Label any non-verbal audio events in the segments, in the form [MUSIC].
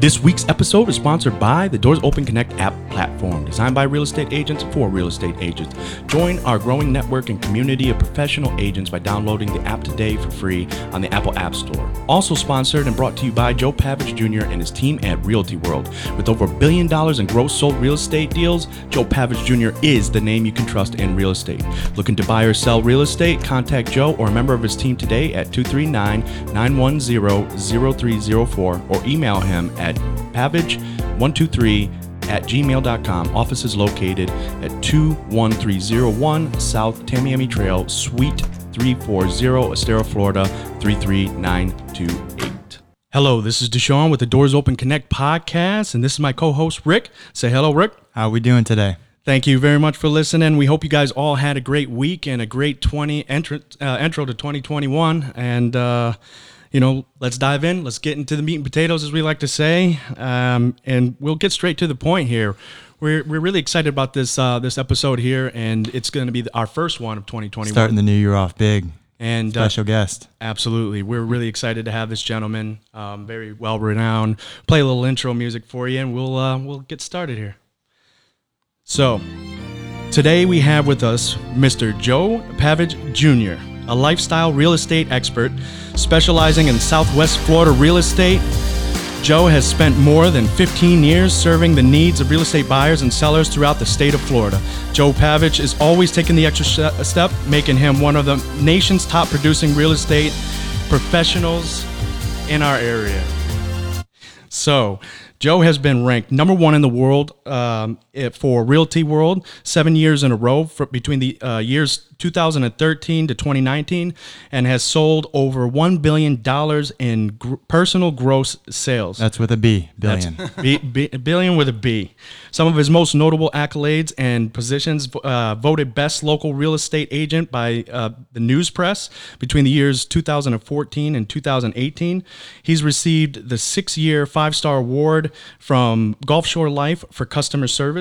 This week's episode is sponsored by the Doors Open Connect app platform, designed by real estate agents for real estate agents. Join our growing network and community of professional agents by downloading the app today for free on the Apple App Store. Also sponsored and brought to you by Joe Pavich Jr. and his team at Realty World. With over a billion dollars in gross sold real estate deals, Joe Pavich Jr. is the name you can trust in real estate. Looking to buy or sell real estate? Contact Joe or a member of his team today at 239 910 0304 or email him at pavage123 at gmail.com. Office is located at 21301 South Tamiami Trail, Suite 340, Estero, Florida 33928. Hello, this is DeShawn with the Doors Open Connect podcast, and this is my co-host Rick. Say hello, Rick. How are we doing today? Thank you very much for listening. We hope you guys all had a great week and a great 20 entr- uh, intro to 2021. And uh, you know, let's dive in. Let's get into the meat and potatoes, as we like to say, um, and we'll get straight to the point here. We're, we're really excited about this uh, this episode here, and it's going to be our first one of 2021. Starting the new year off big. And uh, special uh, guest. Absolutely. We're really excited to have this gentleman, um, very well renowned. Play a little intro music for you, and we'll uh, we'll get started here. So, today we have with us Mr. Joe Pavich Jr a lifestyle real estate expert specializing in Southwest Florida real estate. Joe has spent more than 15 years serving the needs of real estate buyers and sellers throughout the state of Florida. Joe Pavich is always taking the extra step, making him one of the nation's top producing real estate professionals in our area. So, Joe has been ranked number one in the world um, for Realty World seven years in a row for, between the uh, years 2013 to 2019 and has sold over $1 billion in gr- personal gross sales. That's with a B, billion. [LAUGHS] B, B, billion with a B. Some of his most notable accolades and positions uh, voted best local real estate agent by uh, the news press between the years 2014 and 2018. He's received the six year five star award from Gulf Shore Life for customer service.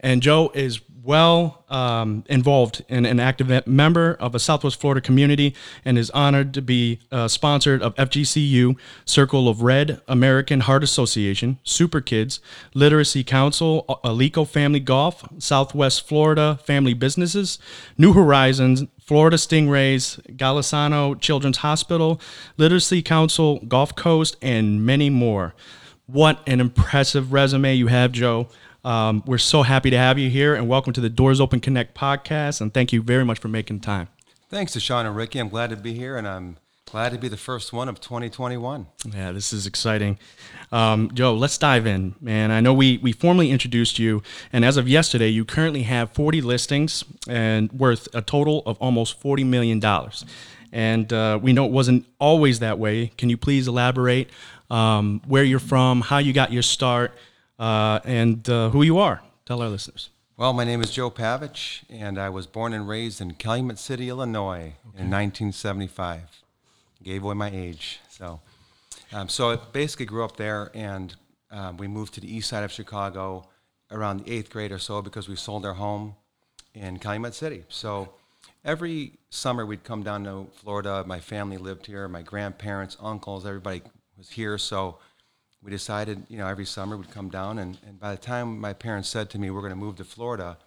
And Joe is well um, involved and an active member of a Southwest Florida community and is honored to be uh, sponsored of FGCU, Circle of Red, American Heart Association, Super Kids, Literacy Council, Alico Family Golf, Southwest Florida Family Businesses, New Horizons, Florida Stingrays, Golisano Children's Hospital, Literacy Council, Gulf Coast, and many more. What an impressive resume you have, Joe. Um, we're so happy to have you here and welcome to the Doors Open Connect podcast. And thank you very much for making time. Thanks to Sean and Ricky. I'm glad to be here and I'm glad to be the first one of 2021. Yeah, this is exciting. Um, Joe, let's dive in, man. I know we, we formally introduced you, and as of yesterday, you currently have 40 listings and worth a total of almost $40 million. And uh, we know it wasn't always that way. Can you please elaborate um, where you're from, how you got your start? Uh, and uh, who you are. Tell our listeners. Well, my name is Joe Pavich, and I was born and raised in Calumet City, Illinois, okay. in 1975. Gave away my age, so um, so I basically grew up there, and um, we moved to the east side of Chicago around the eighth grade or so because we sold our home in Calumet City. So every summer we'd come down to Florida. My family lived here. My grandparents, uncles, everybody was here. So we decided, you know, every summer we'd come down, and, and by the time my parents said to me, we're going to move to Florida,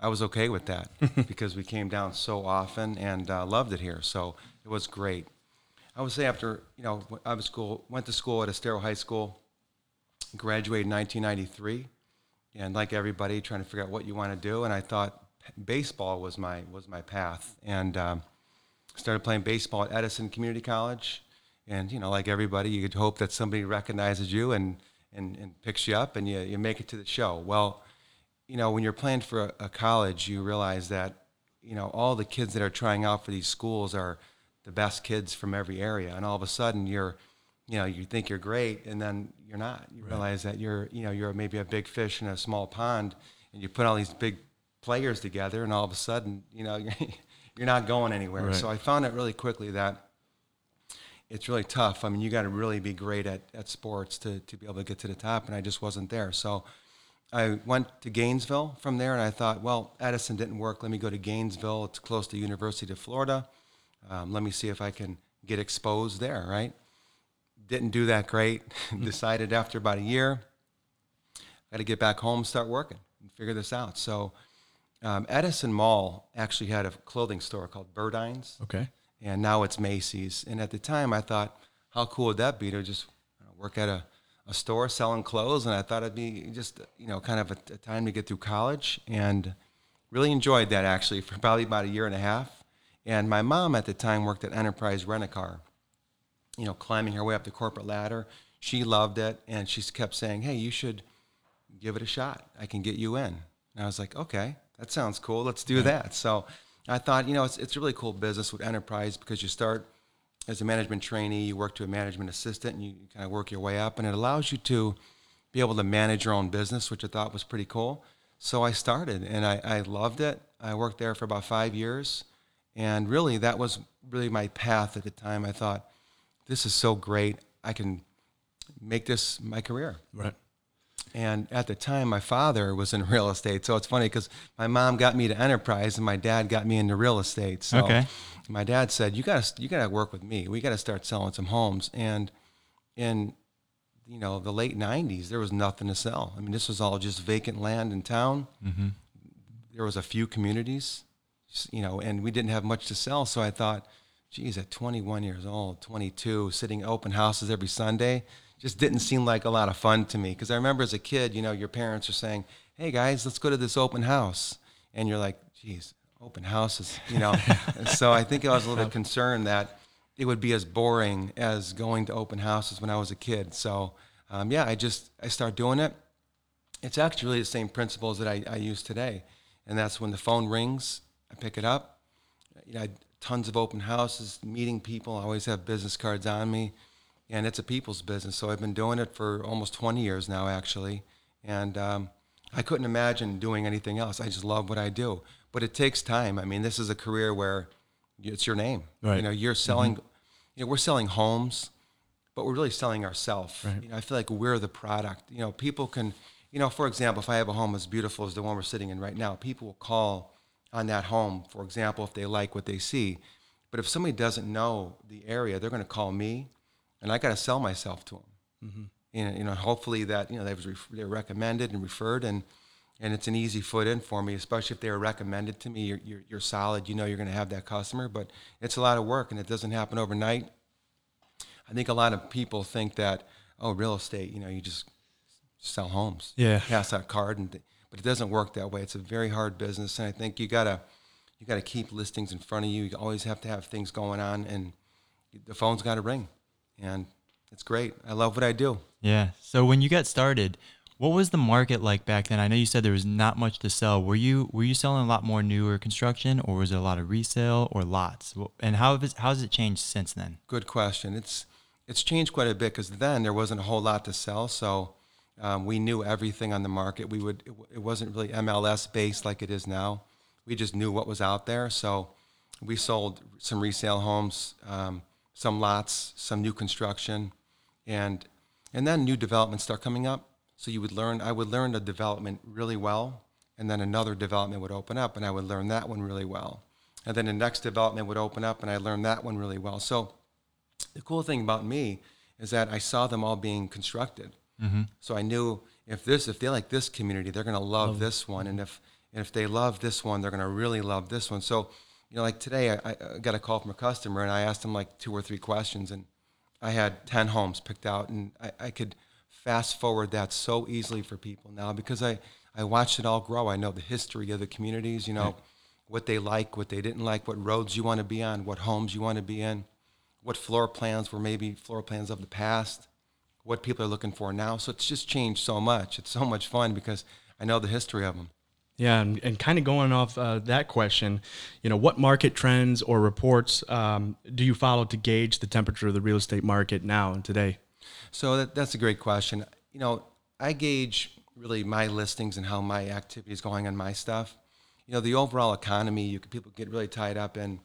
I was okay with that [LAUGHS] because we came down so often and uh, loved it here. So it was great. I would say after, you know, I was school, went to school at Estero High School, graduated in 1993, and like everybody, trying to figure out what you want to do. And I thought baseball was my was my path, and um, started playing baseball at Edison Community College and you know, like everybody, you could hope that somebody recognizes you and and, and picks you up and you, you make it to the show. Well, you know, when you're playing for a, a college, you realize that you know all the kids that are trying out for these schools are the best kids from every area, and all of a sudden you're you know you think you're great and then you're not you right. realize that you're you know you're maybe a big fish in a small pond and you put all these big players together and all of a sudden you know you're, [LAUGHS] you're not going anywhere right. so i found it really quickly that it's really tough. I mean, you got to really be great at, at sports to, to be able to get to the top, and I just wasn't there. So I went to Gainesville from there, and I thought, well, Edison didn't work. Let me go to Gainesville. It's close to University of Florida. Um, let me see if I can get exposed there, right? didn't do that great. [LAUGHS] Decided after about a year, I got to get back home, start working, and figure this out. So um, Edison Mall actually had a clothing store called Burdines, Okay. And now it's Macy's. And at the time, I thought, how cool would that be to just you know, work at a, a store selling clothes? And I thought it'd be just you know kind of a, a time to get through college, and really enjoyed that actually for probably about a year and a half. And my mom at the time worked at Enterprise Rent a Car, you know, climbing her way up the corporate ladder. She loved it, and she kept saying, "Hey, you should give it a shot. I can get you in." And I was like, "Okay, that sounds cool. Let's do that." So I thought, you know, it's it's a really cool business with Enterprise because you start as a management trainee, you work to a management assistant, and you kind of work your way up, and it allows you to be able to manage your own business, which I thought was pretty cool. So I started, and I, I loved it. I worked there for about five years, and really that was really my path at the time. I thought, this is so great. I can make this my career. Right. And at the time, my father was in [LAUGHS] real estate. So it's funny because my mom got me to enterprise and my dad got me into real estate. So Okay. my dad said, "You got to you got to work with me. We got to start selling some homes." And in you know the late '90s, there was nothing to sell. I mean, this was all just vacant land in town. Mm-hmm. There was a few communities, you know, and we didn't have much to sell. So I thought, geez, at 21 years old, 22, sitting open houses every Sunday, just didn't seem like a lot of fun to me. Because I remember as a kid, you know, your parents are saying, hey guys, let's go to this open house. And you're like, geez, open houses, you know. [LAUGHS] So I think I was a little bit concerned that it would be as boring as going to open houses when I was a kid. So um, yeah, I just, I start doing it it's actually the same principles that I, I use today. And that's when the phone rings, I pick it up. You know, I, tons of open houses, meeting people. I always have business cards on me. And it's a people's business. So I've been doing it for almost 20 years now, actually. And um, I couldn't imagine doing anything else. I just love what I do. But it takes time. I mean, this is a career where it's your name. Right. You know, you're selling, you know, we're selling homes but we're really selling ourselves. Right. You know, I feel like we're the product. You know, people can, you know, for example, if I have a home as beautiful as the one we're sitting in right now, people will call on that home, for example, if they like what they see. But if somebody doesn't know the area, they're going to call me, and I got to sell myself to them. And, mm-hmm. you know, hopefully that you know they was ref- they're recommended and referred, and and it's an easy foot in for me, especially if they were recommended to me. You're, you're, you're solid. You know you're going to have that customer, but it's a lot of work, and it doesn't happen overnight. I think a lot of people think that oh, real estate, you know, you just sell homes, Yeah. pass that card, and th- but it doesn't work that way. It's a very hard business, and I think you gotta you gotta keep listings in front of you. You always have to have things going on, and the phone's got to ring, and it's great. I love what I do. Yeah. So when you got started, what was the market like back then? I know you said there was not much to sell. Were you were you selling a lot more newer construction, or was it a lot of resale or lots? And how has how has it changed since then? Good question. It's it's changed quite a bit because then there wasn't a whole lot to sell, so um, we knew everything on the market. We would it, it wasn't really MLS based like it is now. We just knew what was out there, so we sold some resale homes, um, some lots, some new construction, and and then new developments start coming up. So you would learn. I would learn the development really well, and then another development would open up, and I would learn that one really well, and then the next development would open up, and I learned that one really well. So the cool thing about me is that I saw them all being constructed. Mm-hmm. So I knew if this, if they like this community, they're going to love this one, and if and if they love this one, they're going to really love this one. So, you know, like today, I, I got a call from a customer, and I asked him like two or three questions, and I had ten homes picked out, and I, I could fast forward that so easily for people now because I I watched it all grow. I know the history of the communities, you know, what they like, what they didn't like, what roads you want to be on, what homes you want to be in what floor plans were maybe floor plans of the past, what people are looking for now. So it's just changed so much. It's so much fun because I know the history of them. Yeah, and, and kind of going off uh, that question, you know, what market trends or reports um, do you follow to gauge the temperature of the real estate market now and today? So that, that's a great question. You know, I gauge really my listings and how my activity is going on my stuff. You know, the overall economy, you can, people get really tied up in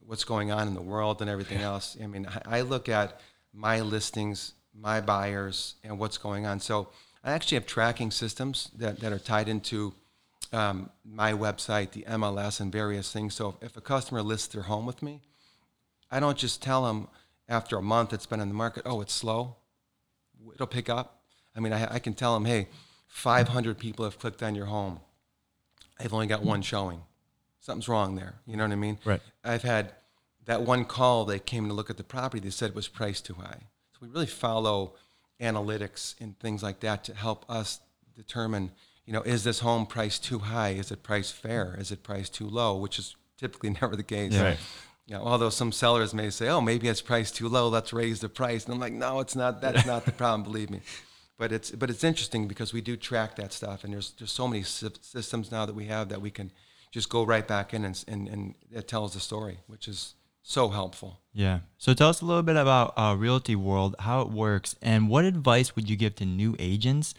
what's going on in the world and everything else. I mean, I, I look at my listings, my buyers, and what's going on. So I actually have tracking systems that, that are tied into um, my website, the MLS, and various things. So if a customer lists their home with me, I don't just tell them after a month it's been in the market, oh, it's slow. It'll pick up. I mean, I, I can tell them, hey, 500 people have clicked on your home. I've only got one showing. Something's wrong there. You know what I mean? Right. I've had that one call. They came to look at the property. They said it was priced too high. So we really follow analytics and things like that to help us determine, you know, is this home priced too high? Is it priced fair? Is it priced too low? Which is typically [LAUGHS] never the case. Yeah. Right. You know, although some sellers may say, "Oh, maybe it's priced too low. Let's raise the price," and I'm like, "No, it's not. That's not the problem. Believe me." But it's but it's interesting because we do track that stuff, and there's there's so many systems now that we have that we can just go right back in and and, and it tells the story, which is so helpful. Yeah. So tell us a little bit about uh, Realty World, how it works, and what advice would you give to new agents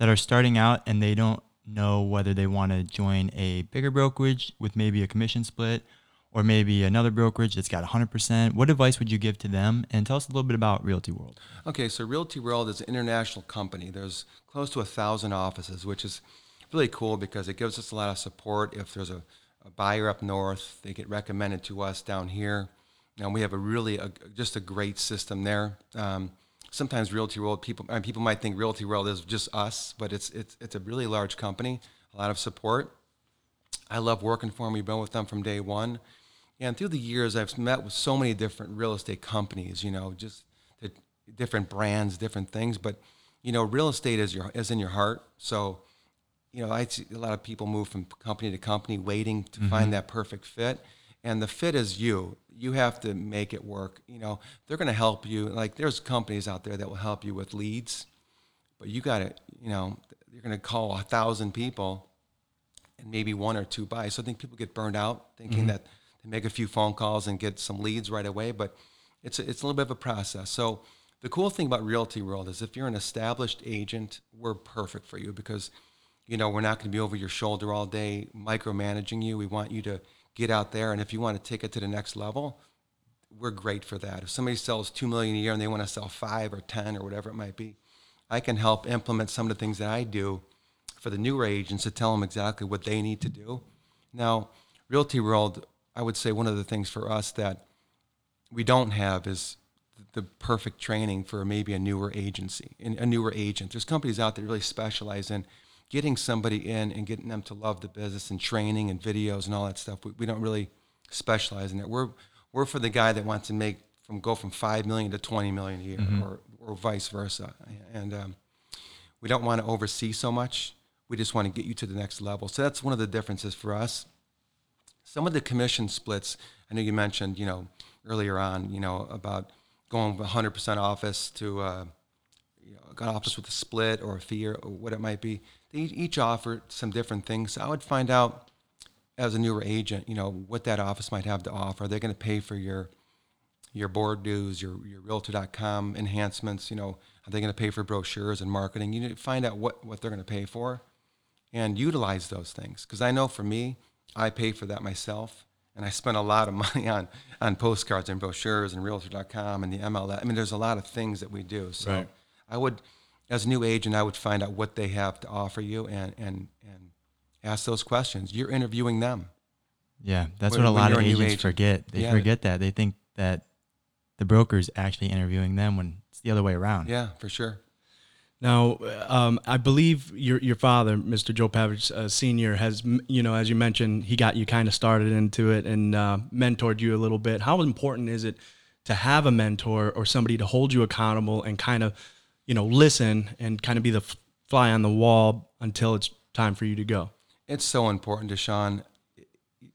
that are starting out and they don't know whether they want to join a bigger brokerage with maybe a commission split or maybe another brokerage that's got 100%? What advice would you give to them? And tell us a little bit about Realty World. Okay, so Realty World is an international company. There's close to a thousand offices, which is really cool because it gives us a lot of support. If there's a, a buyer up north, they get recommended to us down here. And we have a really a, just a great system there. Um, sometimes Realty World people I mean, people might think Realty World is just us, but it's it's it's a really large company, a lot of support. I love working for them. We've been with them from day one. And through the years, I've met with so many different real estate companies, you know, just the different brands, different things. But, you know, real estate is, your, is in your heart. So, you know, I see a lot of people move from company to company waiting to find mm-hmm. that perfect fit. And the fit is you. You have to make it work. You know, they're going to help you. Like, there's companies out there that will help you with leads, but you got to, you know, you're going to call a thousand people and maybe one or two buy. So I think people get burned out thinking mm-hmm. that they make a few phone calls and get some leads right away, but it's a, it's a little bit of a process. So the cool thing about Realty World is if you're an established agent, we're perfect for you because you know we're not going to be over your shoulder all day micromanaging you. We want you to get out there, and if you want to take it to the next level, we're great for that. If somebody sells two million a year and they want to sell five or ten or whatever it might be, I can help implement some of the things that I do for the newer agents to tell them exactly what they need to do. Now, Realty World, I would say one of the things for us that we don't have is the perfect training for maybe a newer agency, a newer agent. There's companies out there that really specialize in getting somebody in and getting them to love the business and training and videos and all that stuff. We, we don't really specialize in that. We're we're for the guy that wants to make from go from five million to twenty million a year, or or vice versa. And um, we don't want to oversee so much. We just want to get you to the next level. So that's one of the differences for us. Some of the commission splits, I know you mentioned, you know, earlier on, you know, about going 100% office to uh, Uh, you know, an office with a split or a fee or, what it might be. They each offer some different things. So I would find out as a newer agent, you know, what that office might have to offer. Are they going to pay for your your board dues, your your realtor.com enhancements, you know, are they going to pay for brochures and marketing? You need to find out what, what they're going to pay for and utilize those things. Because I know for me, I pay for that myself. And I spend a lot of [LAUGHS] money on, on postcards and brochures and realtor.com and the MLS. I mean, there's a lot of things that we do. So Right. I would, as a new agent, I would find out what they have to offer you and, and, and ask those questions. You're interviewing them. Yeah, that's When- what a lot of you're a new agents agent. forget. They Yeah. forget that. They think that the broker's actually interviewing them when it's the other way around. Yeah, for sure. Now, um, I believe your your father, Mr. Joe Pavich uh, Senior, has you know, as you mentioned, he got you kind of started into it and uh, mentored you a little bit. How important is it to have a mentor or somebody to hold you accountable and kind of, you know, listen and kind of be the fly on the wall until it's time for you to go? It's so important Sean.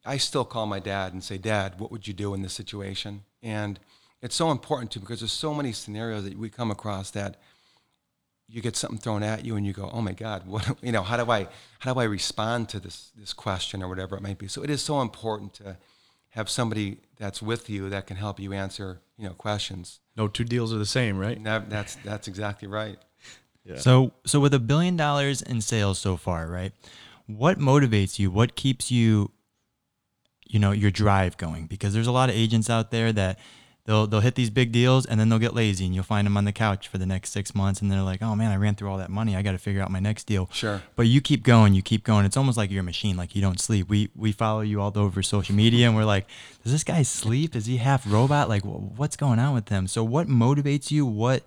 I still call my dad and say, Dad, what would you do in this situation? And it's so important to because there's so many scenarios that we come across that you get something thrown at you and you go, oh my God, what you know, how do I how do I respond to this this question or whatever it might be? So it is so important to have somebody that's with you that can help you answer you know questions. No two deals are the same, right? That, that's that's exactly right. Yeah. So, so with a billion dollars in sales so far, right? What motivates you? What keeps you, you know, your drive going? Because there's a lot of agents out there that they'll they'll hit these big deals and then they'll get lazy and you'll find them on the couch for the next six months and they're like, oh man, I ran through all that money. I got to figure out my next deal. Sure. But you keep going, you keep going. It's almost like you're a machine. Like you don't sleep. We we follow you all over social media and we're like, does this guy sleep? Is he half robot? Like what's going on with him? So what motivates you? What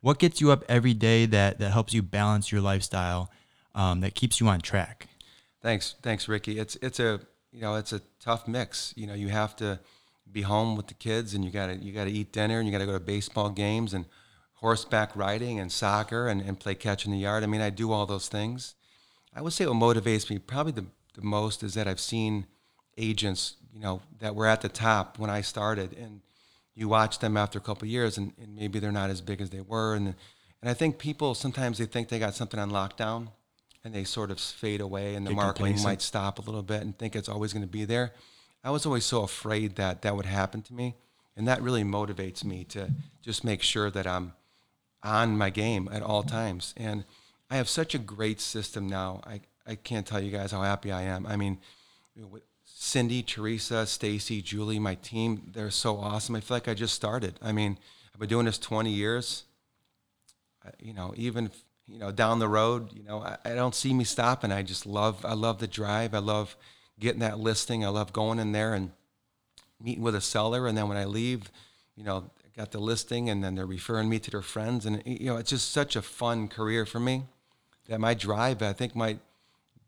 what gets you up every day that that helps you balance your lifestyle? Um, that keeps you on track. Thanks, thanks, Ricky. It's it's a you know it's a tough mix. You know, you have to be home with the kids, and you gotta you gotta eat dinner, and you gotta go to baseball games and horseback riding and soccer and, and play catch in the yard. I mean, I do all those things. I would say what motivates me probably the, the most is that I've seen agents, you know, that were at the top when I started, and you watch them after a couple of years, and, and maybe they're not as big as they were, and and I think people sometimes they think they got something on lockdown, and they sort of fade away, and the Get marketing complacent. might stop a little bit and think it's always going to be there. I was always so afraid that that would happen to me, and that really motivates me to just make sure that I'm on my game at all times. And I have such a great system now. I, I can't tell you guys how happy I am. I mean, Cindy, Teresa, Stacy, Julie, my team, they're so awesome. I feel like I just started. I mean, I've been doing this 20 years. You know, even you know down the road, you know, I, I don't see me stopping. I just love, I love the drive. I love getting that listing. I love going in there and meeting with a seller, and then when I leave, you know, got the listing, and then they're referring me to their friends, and you know, it's just such a fun career for me that my drive, I think, might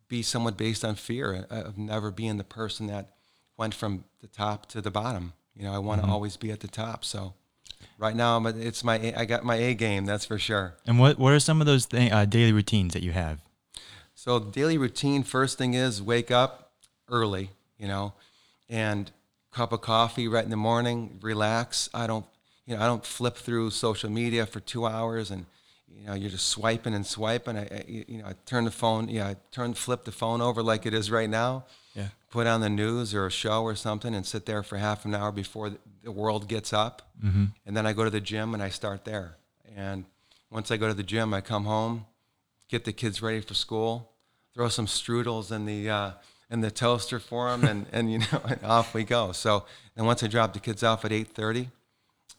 be somewhat based on fear of never being the person that went from the top to the bottom. You know, I want to always be at the top. So, right now, I'm a, it's my A- I got my A game, that's for sure. And what what are some of those th- uh, daily routines that you have? So daily routine, first thing is wake up early, you know, and cup of coffee right in the morning, relax. I don't, you know, I don't flip through social media for two hours and, you know, you're just swiping and swiping. I, I you know, I turn the phone, yeah, I turn, flip the phone over like it is right now. Yeah. Put on the news or a show or something and sit there for half an hour before the, world gets up. Mm-hmm. And then I go to the gym and I start there. And once I go to the gym, I come home, get the kids ready for school, throw some strudels in the uh, in the toaster for them, and, and you know, [LAUGHS] and off we go. So and once I drop the kids off at eight thirty,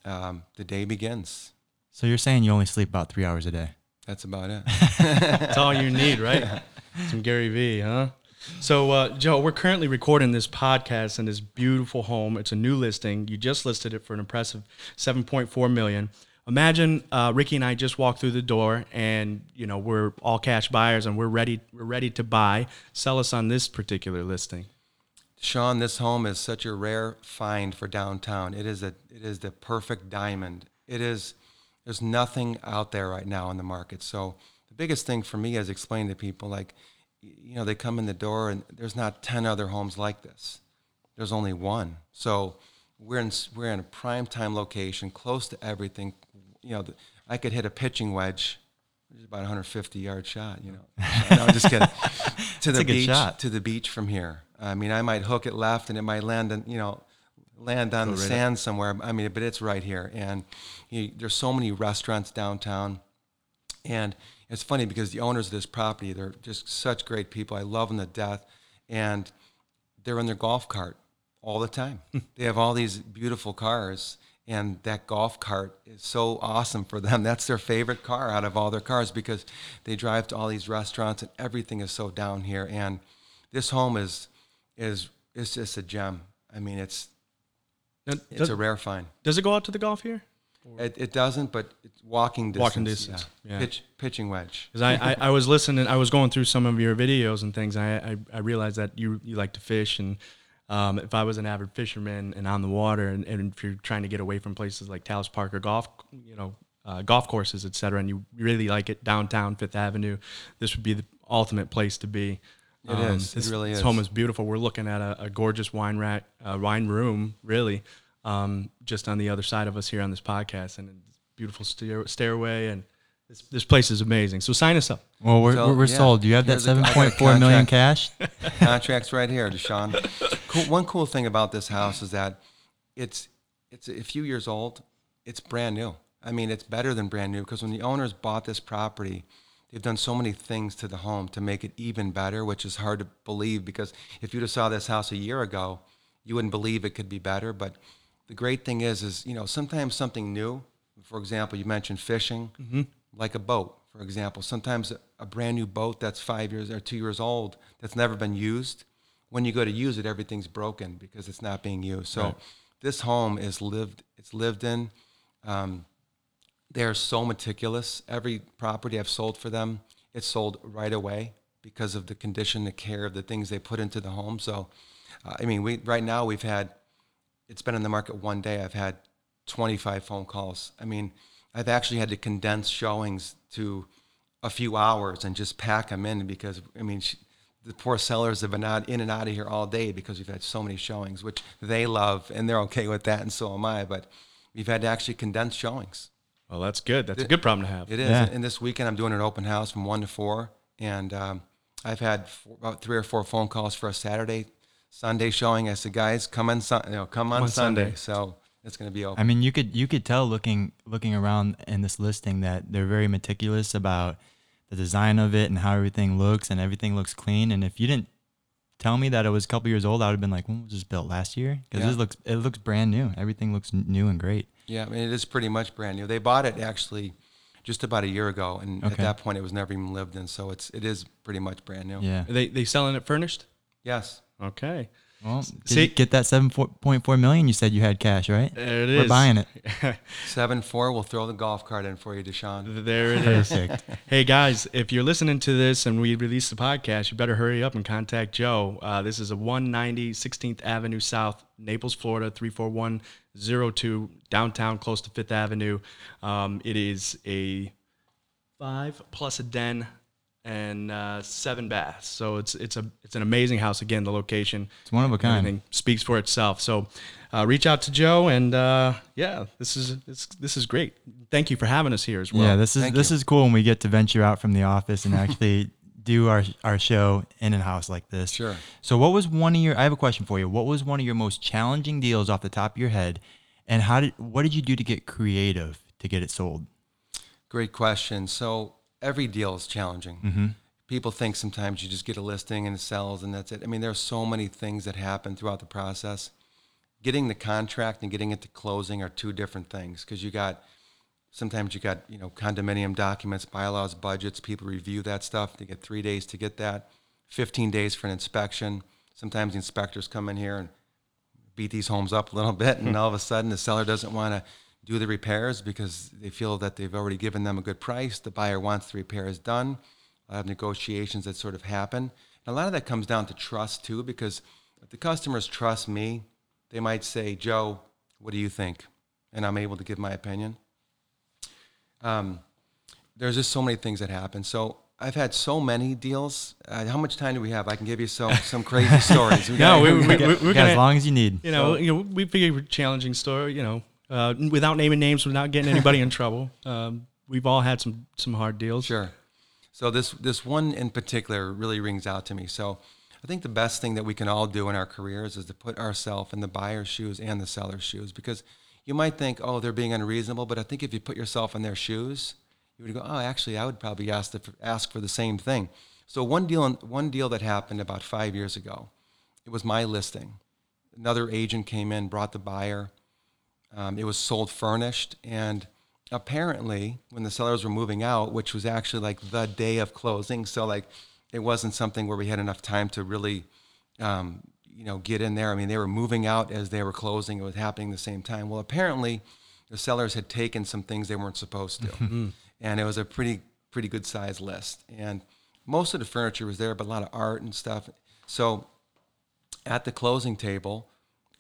um, the day begins. So you're saying you only sleep about three hours a day? That's about it. [LAUGHS] That's all you need, right? Some Gary Vee, huh? So, uh, Joe, we're currently recording this podcast in this beautiful home. It's a new listing. You just listed it for an impressive 7.4 million. Imagine uh, Ricky and I just walked through the door, and you know we're all cash buyers, and we're ready. We're ready to buy. Sell us on this particular listing. Sean, this home is such a rare find for downtown. It is a it is the perfect diamond. It is there's nothing out there right now in the market. So the biggest thing for me is explain to people like you know they come in the door and there's not 10 other homes like this. There's only one. So we're in we're in a prime time location, close to everything. You know, the, I could hit a pitching wedge, which is about 150 yard shot. You know, [LAUGHS] no, I'm just kidding. [LAUGHS] to the beach, shot. to the beach from here. I mean, I might hook it left and it might land on, you know, land on the right up. sand somewhere. I mean, but it's right here. And you, there's so many restaurants downtown. And it's funny because the owners of this property, they're just such great people. I love them to death. And they're in their golf cart all the time. [LAUGHS] they have all these beautiful cars, and that golf cart is so awesome for them. [LAUGHS] That's their favorite car out of all their cars because they drive to all these restaurants, and everything is so down here. And this home is is is just a gem. I mean, it's Now, it's does, a rare find. does it go out to the golf here? It, it doesn't, but it's walking distance. Walking distance, Yeah. yeah. Pitch, pitching wedge. Because I, I, I was listening, I was going through some of your videos and things. And I, I, I realized that you, you like to fish. And um, if I was an avid fisherman and on the water, and, and if you're trying to get away from places like Taos Park or golf, you know, uh, golf courses, et cetera, and you really like it downtown Fifth Avenue, this would be the ultimate place to be. It is. It This, really this is. home is beautiful. We're looking at a, a gorgeous wine rack, uh, wine room, really, um, just on the other side of us here on this podcast, and it's beautiful stair, stairway, and this this place is amazing. So sign us up. Well, we're, So, we're, we're yeah, sold. Do you have that here's a- I seven got a point four million cash? Contracts right here, DeShawn. [LAUGHS] Cool, one cool thing about this house is that it's it's a few years old. It's brand new. I mean, it's better than brand new because when the owners bought this property, they've done so many things to the home to make it even better, which is hard to believe because if you'd have saw this house a year ago, you wouldn't believe it could be better. But the great thing is, is you know, sometimes something new. For example, you mentioned fishing, mm-hmm. like a boat. For example, sometimes a brand new boat that's five years or two years old that's never been used. When you go to use it, everything's broken because it's not being used. So Right. this home is lived. It's lived in. Um, they're so meticulous. Every property I've sold for them, it's sold right away because of the condition, the care of the things they put into the home. So, uh, I mean, we right now we've had it's been in the market one day. I've had 25 phone calls. I mean, I've actually had to condense showings to a few hours and just pack them in because I mean, she, the poor sellers have been out in and out of here all day because we've had so many showings, which they love and they're okay with that, and so am I. But we've had to actually condense showings. Well, that's good. That's a good problem to have. It is. Yeah. And this weekend, I'm doing an open house from one to four, and um, I've had four, about three or four phone calls for a Saturday, Sunday showing. I said, guys, come on, sun, you know, come on, on Sunday. Sunday. So it's going to be open. I mean, you could you could tell looking looking around in this listing that they're very meticulous about the design of it and how everything looks and everything looks clean. And if you didn't tell me that it was a couple years old, I would have been like, when was this built last year? Because Yeah. this looks it looks brand new. Everything looks new and great. yeah, I mean, it is pretty much brand new. They bought it actually just about a year ago, and at that point, it was never even lived in. So it's it is pretty much brand new. Yeah. Are they they selling it furnished? Yes. Okay. Well, See- get that seven point four million? You said you had cash, right? There it We're is. buying it. [LAUGHS] Seven four. We'll throw the golf cart in for you, DeShawn. There it is. Perfect. [LAUGHS] Hey guys, if you're listening to this and we release the podcast, you better hurry up and contact Joe. Uh, this is a 190 16th Avenue South, Naples, Florida 34102, downtown, close to Fifth Avenue. Um, it is a five plus a den and uh, seven baths. So it's it's a it's an amazing house. Again, the location. It's one of a kind. Everything speaks for itself. So, uh, reach out to Joe, and uh, yeah, this is this, this is great. Thank you for having us here as well. yeah, this is thank this you. is cool when we get to venture out from the office and actually [LAUGHS] do our our show in a house like this. Sure. So, what was one of your? I have a question for you. What was one of your most challenging deals off the top of your head, and how did what did you do to get creative to get it sold? Great question. So every deal is challenging. Mm-hmm. People think sometimes you just get a listing and it sells and that's it. I mean, there are so many things that happen throughout the process. Getting the contract and getting it to closing are two different things because you got sometimes you got you know condominium documents, bylaws, budgets. People review that stuff. They get three days to get that, 15 days for an inspection. Sometimes the inspectors come in here and beat these homes up a little [LAUGHS] bit, and all of a sudden the seller doesn't want to do the repairs because they feel that they've already given them a good price. The buyer wants the repairs done. A lot of negotiations that sort of happen. And a lot of that comes down to trust too, because if the customers trust me, they might say, Joe, what do you think? And I'm able to give my opinion. Um, there's just so many things that happen. So I've had so many deals. Uh, how much time do we have? I can give you some some crazy [LAUGHS] stories. We No, got- we, we, [LAUGHS] we, Yeah, we're as gonna, long as you need. you know, you know, we figure challenging story, you know, uh, without naming names, without getting anybody in [LAUGHS] trouble. Um, we've all had some some hard deals. Sure. So this this one in particular really rings out to me. So I think the best thing that we can all do in our careers is to put ourselves in the buyer's shoes and the seller's shoes because you might think, oh, they're being unreasonable, but I think if you put yourself in their shoes, you would go, oh, actually, I would probably ask the, ask for the same thing. So one deal one deal that happened about five years ago, it was my listing. Another agent came in, brought the buyer. Um, it was sold furnished, and apparently, when the sellers were moving out, which was actually like the day of closing, so like it wasn't something where we had enough time to really, um, you know, get in there. I mean, they were moving out as they were closing; it was happening at the same time. Well, apparently, the sellers had taken some things they weren't supposed to, and it was a pretty pretty good size list. And most of the furniture was there, but a lot of art and stuff. So at the closing table,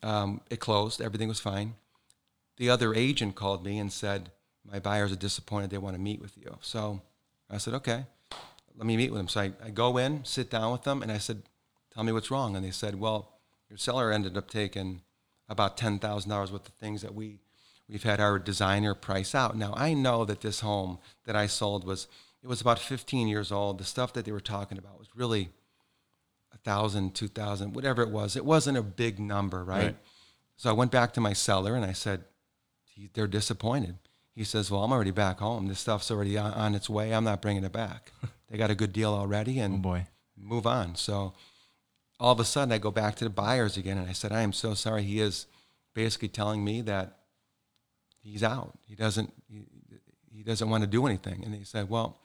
um, it closed. Everything was fine. The other agent called me and said, "My buyers are disappointed. They want to meet with you." So I said, "Okay, let me meet with them." So I, I go in, sit down with them, and I said, "Tell me what's wrong." And they said, "Well, your seller ended up taking about ten thousand dollars worth of things that we we've had our designer price out." Now I know that this home that I sold was it was about 15 years old. The stuff that they were talking about was really a thousand, two thousand, whatever it was. It wasn't a big number, right? Right. So I went back to my seller and I said, "He- "They're disappointed." He says, "Well, I'm already back home. This stuff's already on, on its way. I'm not bringing it back. [LAUGHS] they got a good deal already, Oh and boy. move on." So all of a sudden, I go back to the buyers again and I said, "I am so sorry. He is basically telling me that he's out. He doesn't he, he doesn't want to do anything. And they said, "Well,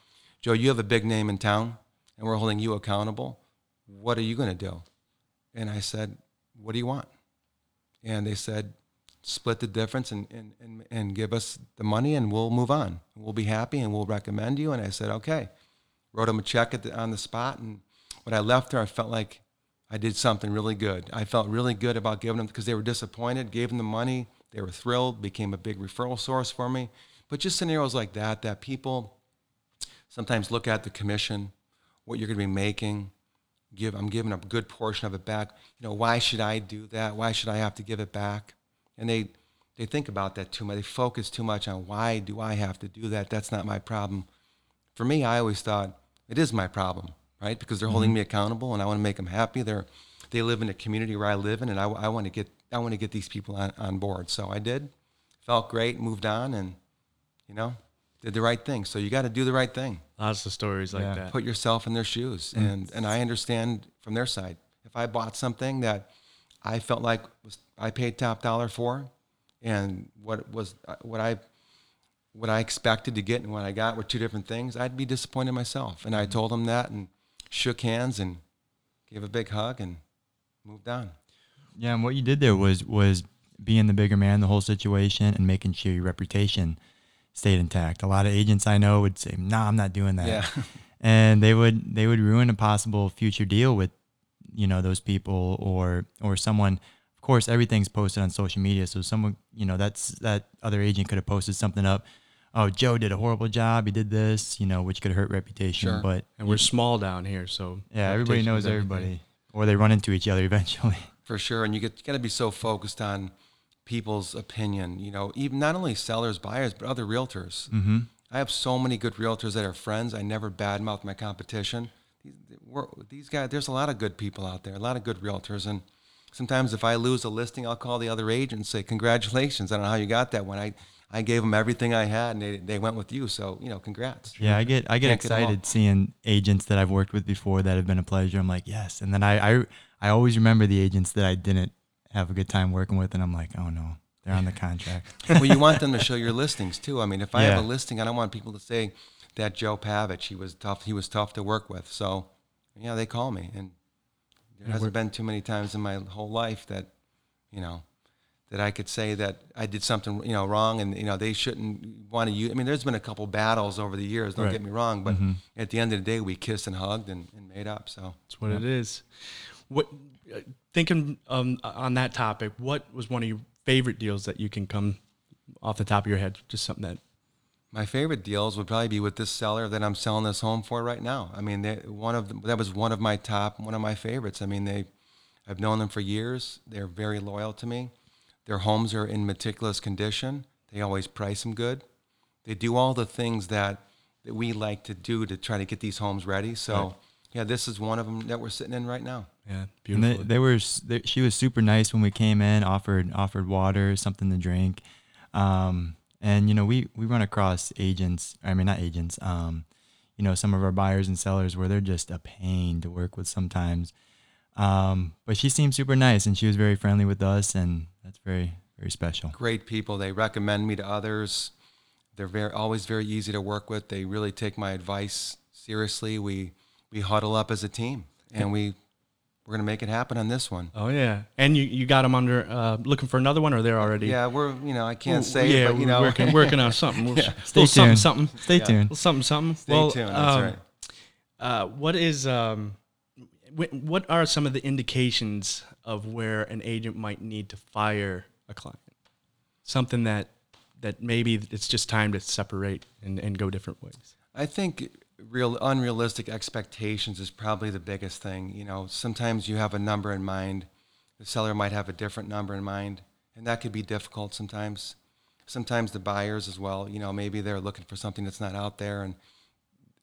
Joe, you have a big name in town, and we're holding you accountable. What are you going to do?" And I said, "What do you want?" And they said, "Split the difference and and and, and give us the money, and we'll move on. We'll be happy, and we'll recommend you." And I said, "Okay." Wrote him a check at the, on the spot, and when I left there, I felt like I did something really good. I felt really good about giving them because they were disappointed. Gave them the money they were thrilled, became a big referral source for me. But just scenarios like that, that people sometimes look at the commission, what you're going to be making, give I'm giving a good portion of it back. You know, why should I do that? Why should I have to give it back? And they they think about that too much. They focus too much on why do I have to do that? That's not my problem. For me, I always thought it is my problem, right? Because they're mm-hmm. holding me accountable, and I want to make them happy. They're they live in a community where I live in, and I, I want to get I want to get these people on, on board. So I did, felt great, moved on, and you know, did the right thing. So you got to do the right thing. Lots of stories like yeah. that. Put yourself in their shoes, mm. and and I understand from their side. If I bought something that I felt like was I paid top dollar for, and what was what I what I expected to get and what I got were two different things, I'd be disappointed myself. And I mm. told them that and shook hands and gave a big hug and moved on. Yeah, and what you did there was was being the bigger man in the whole situation and making sure your reputation stayed intact. A lot of agents I know would say, "No, nah, I'm not doing that," yeah. [LAUGHS] and they would they would ruin a possible future deal with you know those people or or someone. Of course, everything's posted on social media, so someone you know that's that other agent could have posted something up. Oh, Joe did a horrible job. He did this, you know, which could hurt reputation. Sure. But and we're small down here, so yeah, everybody knows everybody, or they run into each other [LAUGHS] eventually for sure. And you get got to be so focused on people's opinion. You know, even not only sellers, buyers, but other realtors. Mm-hmm. I have so many good realtors that are friends. I never badmouth my competition. These, these guys, there's a lot of good people out there, a lot of good realtors, and sometimes if I lose a listing, I'll call the other agent and say, "Congratulations! I don't know how you got that one. I I gave them everything I had, and they, they went with you. So you know, congrats." Yeah, I get I get Can't excited get seeing agents that I've worked with before that have been a pleasure. I'm like, yes, and then I I I always remember the agents that I didn't have a good time working with, and I'm like, oh no, they're on the [LAUGHS] contract. well, you want [LAUGHS] them to show your listings too. I mean, if I yeah. have a listing, I don't want people to say that Joe Pavich, he was tough. He was tough to work with. So, yeah, they call me, and there yeah, hasn't been too many times in my whole life that, you know, that I could say that I did something, you know, wrong, and you know they shouldn't want to use. I mean, there's been a couple battles over the years. Don't right. get me wrong, but mm-hmm. at the end of the day, we kissed and hugged and, and made up. So that's what yeah. it is. What thinking um, on that topic? What was one of your favorite deals that you can come off the top of your head? Just something that my favorite deals would probably be with this seller that I'm selling this home for right now. I mean, they, one of the, that was one of my top, one of my favorites. I mean, they, I've known them for years. They're very loyal to me. Their homes are in meticulous condition. They always price them good. They do all the things that, that we like to do to try to get these homes ready. So. Right yeah, this is one of them that we're sitting in right now. Yeah, beautiful. They, they, were. They, she was super nice when we came in. Offered offered water, something to drink, um, and you know we we run across agents. I mean, not agents. Um, you know, some of our buyers and sellers where they're just a pain to work with sometimes. Um, but she seemed super nice, and she was very friendly with us, and that's very very special. Great people. They recommend me to others. They're very always very easy to work with. They really take my advice seriously. We we huddle up as a team and we we're gonna make it happen on this one. Oh yeah, and you, you got them under uh, looking for another one, or they're already? Yeah, we're you know I can't say, yeah, but you know working working on something. [LAUGHS] yeah. Stay tuned. Something, something. Stay yeah. tuned. Something something. Stay well, tuned. That's um, right. Uh, what is um, what are some of the indications of where an agent might need to fire a client? Something that that maybe it's just time to separate and, and go different ways. I think real unrealistic expectations is probably the biggest thing. You know, sometimes you have a number in mind, the seller might have a different number in mind, and that could be difficult sometimes. Sometimes the buyers as well. You know, maybe they're looking for something that's not out there, and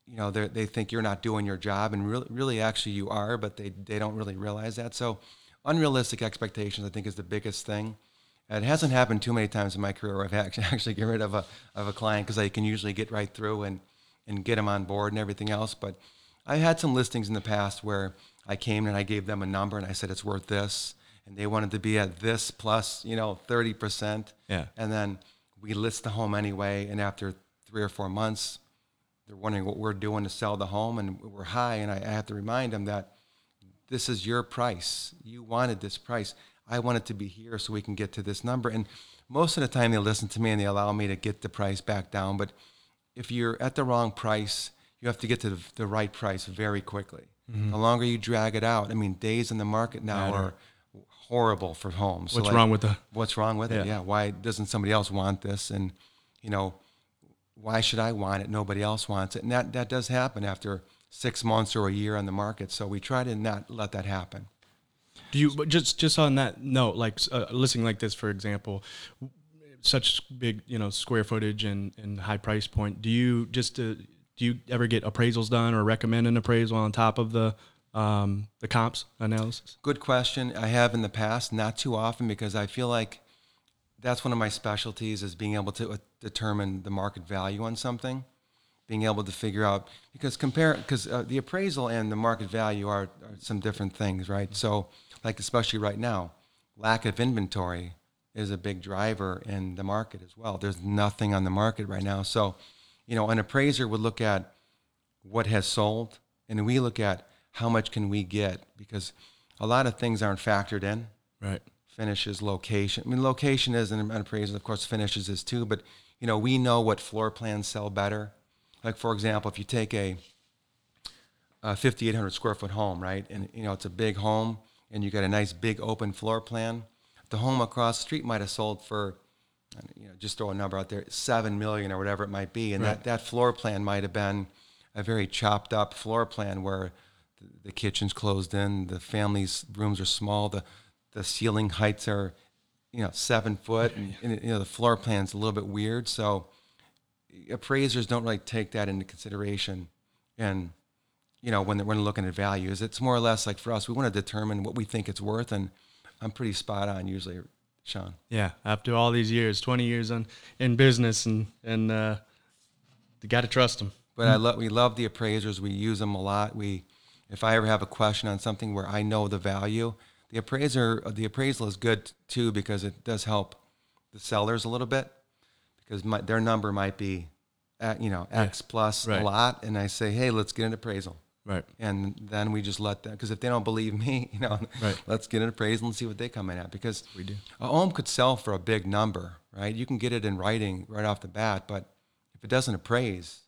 you know they think you're not doing your job, and really, really, actually you are, but they they don't really realize that. So, unrealistic expectations, I think, is the biggest thing. It hasn't happened too many times in my career where I've actually [LAUGHS] actually get rid of a of a client because I can usually get right through and and get them on board and everything else. But I had some listings in the past where I came and I gave them a number and I said it's worth this, and they wanted to be at this plus, you know, 30%. Yeah. And then we list the home anyway, and after three or four months, they're wondering what we're doing to sell the home, and we're high. And I, I have to remind them that this is your price. You wanted this price. I want it to be here so we can get to this number. And most of the time, they listen to me and they allow me to get the price back down. But if you're at the wrong price, you have to get to the, the right price very quickly. The longer you drag it out, I mean, days in the market now Matter. are horrible for homes. So, What's like, wrong with the? what's wrong with it? Yeah. Yeah. Why doesn't somebody else want this? And you know, why should I want it? Nobody else wants it. And that, that does happen after six months or a year on the market. So we try to not let that happen. Do you but just just on that note, like uh, listing like this, for example, such big you know square footage and and high price point. Do you just uh, do you ever get appraisals done or recommend an appraisal on top of the um, the comps analysis? Good question. I have in the past, not too often, because I feel like that's one of my specialties is being able to uh, determine the market value on something, being able to figure out because compare because uh, the appraisal and the market value are, are some different things, right? So, like especially right now, lack of inventory is a big driver in the market as well. There's nothing on the market right now, so you know, an appraiser would look at what has sold, and we look at how much can we get because a lot of things aren't factored in Right. finishes, location. I mean, location is an appraisal, of course, finishes is too, but you know, we know what floor plans sell better. Like for example, if you take a, a 5,800 square foot home, right, and you know it's a big home, and you got a nice big open floor plan, the home across the street might have sold for, you know, just throw a number out there, seven million or whatever it might be, and that that floor plan might have been a very chopped up floor plan where the, the kitchen's closed in, the family's rooms are small, the the ceiling heights are, you know, seven foot, and, and you know the floor plan's a little bit weird. So appraisers don't really take that into consideration, and you know when they're, when looking at values, it's more or less like for us, we want to determine what we think it's worth, and I'm pretty spot on usually, Sean. Yeah. After all these years, twenty years on in business, and and uh, you got to trust them. But I love we love the appraisers. We use them a lot. We, if I ever have a question on something where I know the value, the appraiser the appraisal is good too because it does help the sellers a little bit because my, their number might be, at, you know, X plus Right. a lot, and I say, hey, let's get an appraisal. Right. And then we just let them because if they don't believe me, [LAUGHS] you know, Right. let's get an appraisal and see what they come in at because We do. a home could sell for a big number, right? You can get it in writing right off the bat, but if it doesn't appraise,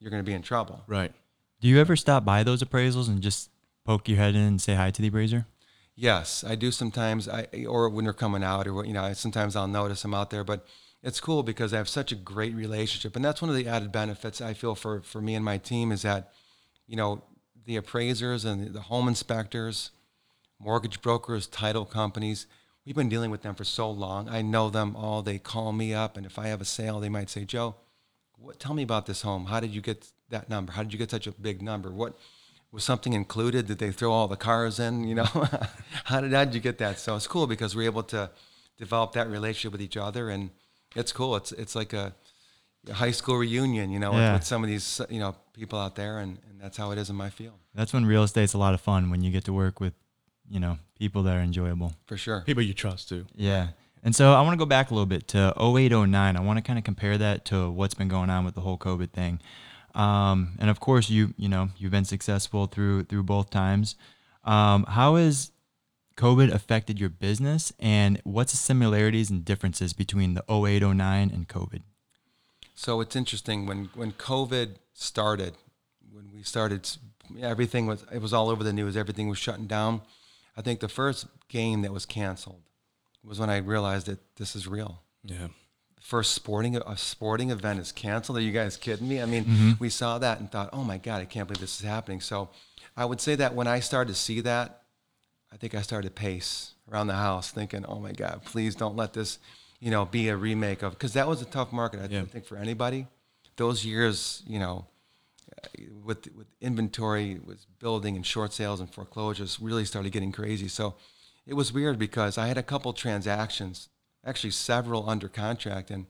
you're going to be in trouble. Right. Do you ever stop by those appraisals and just poke your head in and say hi to the appraiser? Yes, I do sometimes. I or when they're coming out, or you know, I- sometimes I'll notice them out there. But it's cool because I have such a great relationship, and that's one of the added benefits I feel for for me and my team is that, you know, the appraisers and the home inspectors, mortgage brokers, title companies. We've been dealing with them for so long. I know them all. They call me up, and if I have a sale, they might say, "Joe, what, tell me about this home. How did you get that number? How did you get such a big number? What was something included? Did they throw all the cars in? You know, [LAUGHS] how did how did you get that? So it's cool because we're able to develop that relationship with each other, and it's cool. It's it's like a, a high school reunion, you know, Yeah. with, with some of these you know people out there, and, and that's how it is in my field That's when real estate's a lot of fun when you get to work with, you know, people that are enjoyable. for sure. People you trust too. Yeah. And so I want to go back a little bit to 08, 09. I want to kind of compare that to what's been going on with the whole COVID thing. Um, and of course, you you know you've been successful through through both times. Um, how has COVID affected your business, and what's the similarities and differences between the 08, 09 and COVID? So it's interesting when when COVID started, when we started, everything was it was all over the news. Everything was shutting down. I think the first game that was canceled was when I realized that this is real. Yeah. First sporting a sporting event is canceled. Are you guys kidding me? I mean, mm-hmm. we saw that and thought, oh my god, I can't believe this is happening. So I would say that when I started to see that, I think I started to pace around the house, thinking, "Oh my God, please don't let this, you know, be a remake of." Because that was a tough market, I Yeah. think, for anybody. Those years, you know, with with inventory was building and short sales and foreclosures really started getting crazy. So it was weird because I had a couple transactions, actually several under contract, and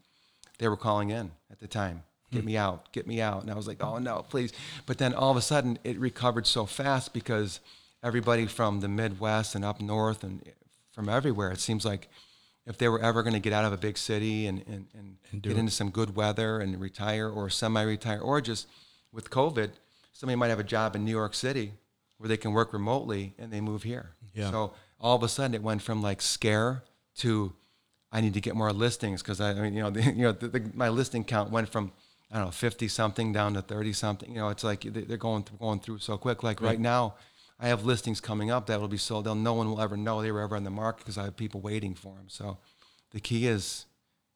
they were calling in at the time. Hmm. Get me out, get me out. And I was like, oh no, please. But then all of a sudden it recovered so fast because everybody from the Midwest and up north and from everywhere. It seems like if they were ever going to get out of a big city and, and, and, do get it. into some good weather and retire or semi-retire or just with COVID, somebody might have a job in New York City where they can work remotely and they move here. Yeah. So all of a sudden it went from like scare to I need to get more listings because I, I mean, you know, the, [LAUGHS] you know, the, the, my listing count went from I don't know, 50 something down to 30 something. You know, it's like they- they're going through, going through so quick. Like right, now, I have listings coming up that will be sold. They'll, no one will ever know they were ever on the market because I have people waiting for them. So the key is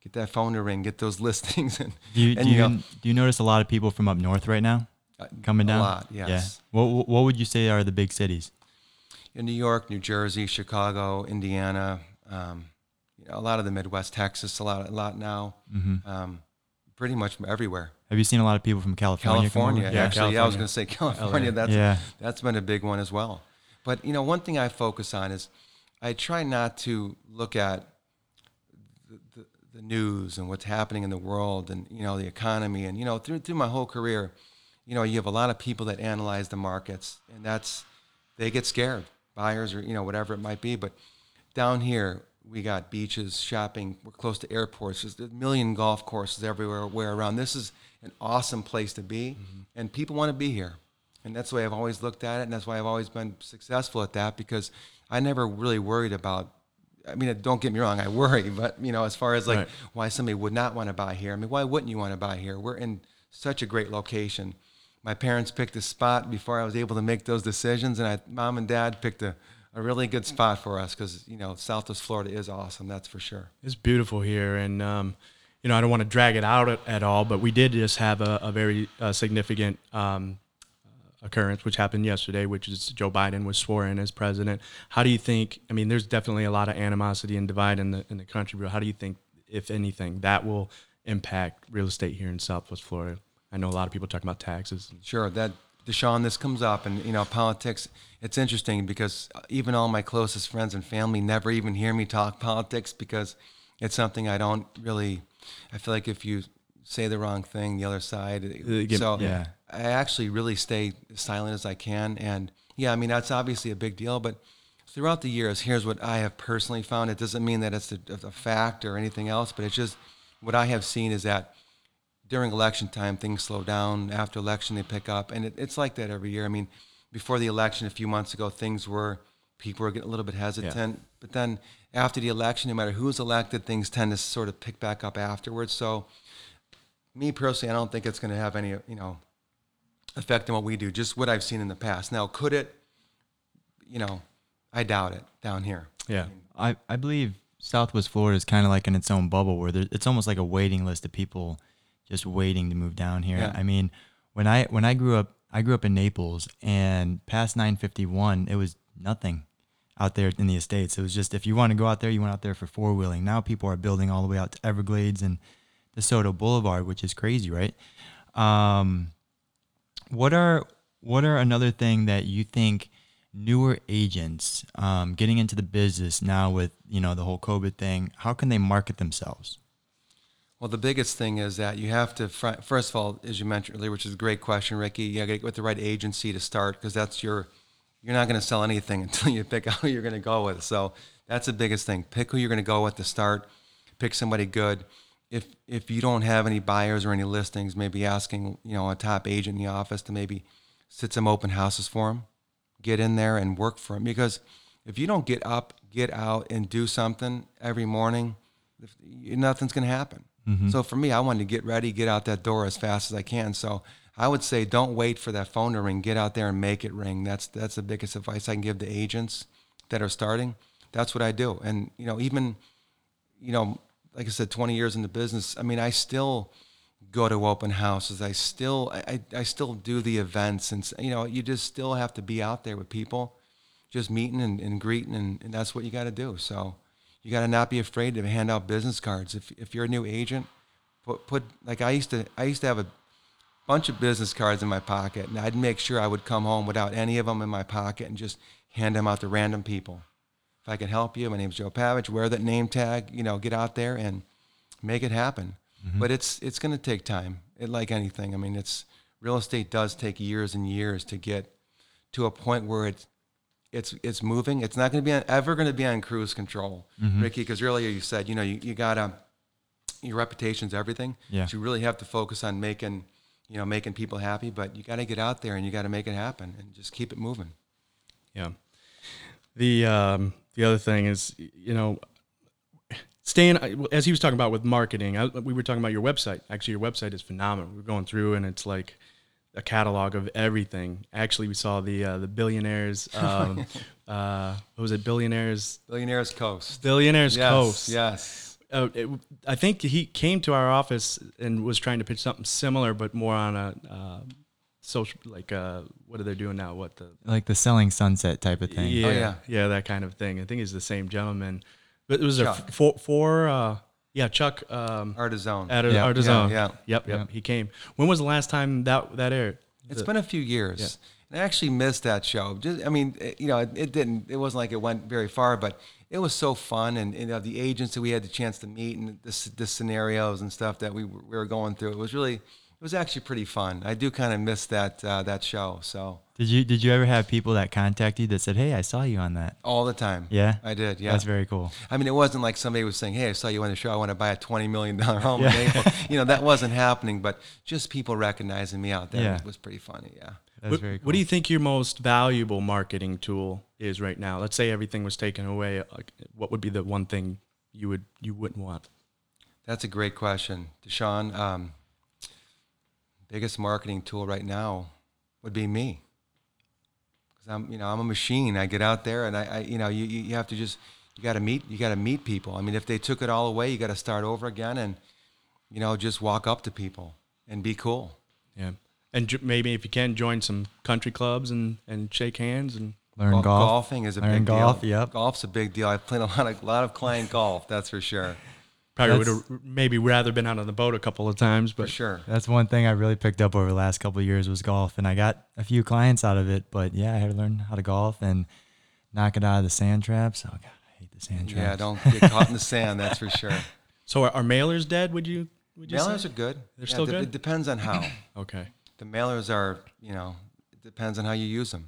get that phone to ring, get those [LAUGHS] listings, and Do you, and do, you, know, do you notice a lot of people from up north right now uh, coming down? a lot. Yeah. Yes. What, what what would you say are the big cities? in New York, New Jersey, Chicago, Indiana, um, you know, a lot of the Midwest, Texas, a lot, a lot now, Mm-hmm. um, pretty much everywhere. Have you seen a lot of people from California? California, Yeah, actually, yeah, I was going to say California. That's Yeah. that's been a big one as well. But you know, one thing I focus on is I try not to look at the, the, the news and what's happening in the world and you know the economy and you know through through my whole career, you know, you have a lot of people that analyze the markets and that's they get scared, buyers or you know whatever it might be. But down here, we got beaches, shopping. We're close to airports. There's a million golf courses everywhere where around. This is an awesome place to be, mm-hmm. and people want to be here. And that's the way I've always looked at it, and that's why I've always been successful at that because I never really worried about. I mean, don't get me wrong, I worry, [LAUGHS] but you know, as far as like Right. why somebody would not want to buy here. I mean, why wouldn't you want to buy here? We're in such a great location. My parents picked a spot before I was able to make those decisions, and I, mom and dad picked a, a really good spot for us because you know Southwest Florida is awesome. That's for sure. It's beautiful here, and um, you know I don't want to drag it out at, at all, but we did just have a, a very uh, significant um, occurrence, which happened yesterday, which is Joe Biden was sworn in as president. How do you think? I mean, there's definitely a lot of animosity and divide in the in the country, but how do you think, if anything, that will impact real estate here in Southwest Florida? I know a lot of people talking about taxes. Sure, that DeShawn, this comes up, and you know, politics. It's interesting because uh, even all my closest friends and family never even hear me talk [LAUGHS] politics because it's something I don't really. I feel like if you say the wrong thing, the other side. Uh, get- so yeah. I actually really stay as silent as I can, and yeah, I mean that's obviously a big deal, but. Throughout the years, here's what I have personally found. It doesn't mean that it's a, a fact or anything else, but it's just what I have seen is that during election time, things slow down. After election, they pick up, and it, it's like that every year. I mean, before the election, a few months ago, things were people were getting a little bit hesitant, but then after the election, no matter who's elected, things tend to sort of pick back up afterwards. So, me personally, I don't think it's going to have any, you know, effect on what we do. Just what I've seen in the past. Now, could it? You know, I doubt it down here. Yeah, I, I believe Southwest Florida is kind of like in its own bubble where there, it's almost like a waiting list of people just waiting to move down here. Yeah. I mean, when I when I grew up, I grew up in Naples, and past 951, it was nothing out there in the estates. It was just if you want to go out there, you went out there for four wheeling. Now people are building all the way out to Everglades and DeSoto Boulevard, which is crazy, right? Um, what are what are another thing that you think newer agents um, getting into the business now with you know the whole COVID thing? How can they market themselves? Well, the biggest thing is that you have to, first of all, as you mentioned earlier, which is a great question, Ricky, you got to get with the right agency to start because that's your, you're not going to sell anything [LAUGHS] until you pick out who you're going to go with. So that's the biggest thing. Pick who you're going to go with to start. Pick somebody good. If if you don't have any buyers or any listings, maybe asking you know a top agent in the office to maybe sit some open houses for them. Get in there and work for them because if you don't get up, get out, and do something every morning, nothing's going to happen. Mm-hmm. So for me, I wanted to get ready, get out that door as fast as I can. So I would say, don't wait for that phone to ring. Get out there and make it ring. That's that's the biggest advice I can give to agents that are starting. That's what I do. And you know, even you know, like I said, 20 years in the business. I mean, I still go to open houses. I still I, I I still do the events, and you know, you just still have to be out there with people, just meeting and, and greeting, and, and that's what you got to do. So you got to not be afraid to hand out business cards. If if you're a new agent, put put like I used to I used to have a bunch of business cards in my pocket, and I'd make sure I would come home without any of them in my pocket and just hand them out to random people. If I can help you, my name's Joe Pavich. Wear that name tag. You know, get out there and make it happen. Mm-hmm. But it's it's going to take time. It like anything. I mean, it's real estate does take years and years to get to a point where it's it's it's moving. It's not going to be on, ever going to be on cruise control, Ricky. Because earlier you said, you know, you, you gotta your reputation's everything. Yeah. So you really have to focus on making, you know, making people happy. But you got to get out there and you got to make it happen and just keep it moving. Yeah. The um, the other thing is, you know, staying as he was talking about with marketing. I, we were talking about your website. Actually, your website is phenomenal. We're going through and it's like a catalog of everything. Actually, we saw the uh, the billionaires. Um, [LAUGHS] uh, what was it? Billionaires. Billionaires Coast. Billionaires Yes. Coast. Yes. Uh, it, I think he came to our office and was trying to pitch something similar, but more on a uh, social, like uh, what are they doing now? What the Like the selling sunset type of thing. yeah, Oh, yeah. yeah, that kind of thing. I think he's the same gentleman, but it was a Chuck. f- four, four uh, yeah, Chuck um, Artisan. at Yeah. Artisan. Yeah, yeah. Yep, yep. Yeah. He came. When was the last time that that aired? It's The- been a few years. And I actually missed that show. Just, I mean, it, you know, it, it didn't. It wasn't like it went very far, but it was so fun, and you know, the agents that we had the chance to meet, and the, the scenarios and stuff that we, were- we were going through. It was really, it was actually pretty fun. I do kind of miss that uh, that show. So Did you did you ever have people that contact you that said, "Hey, I saw you on that"? all the time. Yeah, I did. Yeah, That's very cool. I mean, it wasn't like somebody was saying, "Hey, I saw you on the show. I want to buy a twenty million dollar home." in Yeah. Naples." [LAUGHS] you know, that wasn't happening. But just people recognizing me out there Yeah. was, was pretty funny. Yeah. That's what, very cool. what do you think your most valuable marketing tool is right now? Let's say everything was taken away. Like, what would be the one thing you would you wouldn't want? That's a great question, DeShawn. Um, biggest marketing tool right now would be me, because I'm, you know, I'm a machine. I get out there and I, I you know, you, you you have to just, you got to meet, you got to meet people. I mean, if they took it all away, you got to start over again and, you know, just walk up to people and be cool. Yeah, and jo- maybe if you can join some country clubs and and shake hands and Learn golf. Golfing is a Learn big golf, deal. yep. Golf's a big deal. I've played a lot of, lot of client golf. That's for sure. Probably would have maybe rather been out on the boat a couple of times, For but sure. That's one thing I really picked up over the last couple of years was golf, and I got a few clients out of it. But yeah, I had to learn how to golf and knock it out of the sand traps. Oh god, I hate the sand traps. Yeah, don't get caught in the [LAUGHS] sand. That's for sure. So are, are mailers dead? Would you? Would you Mailers say? are good. They're still de- good? It depends on how. [CLEARS THROAT] Okay. the mailers are, you know, it depends on how you use them.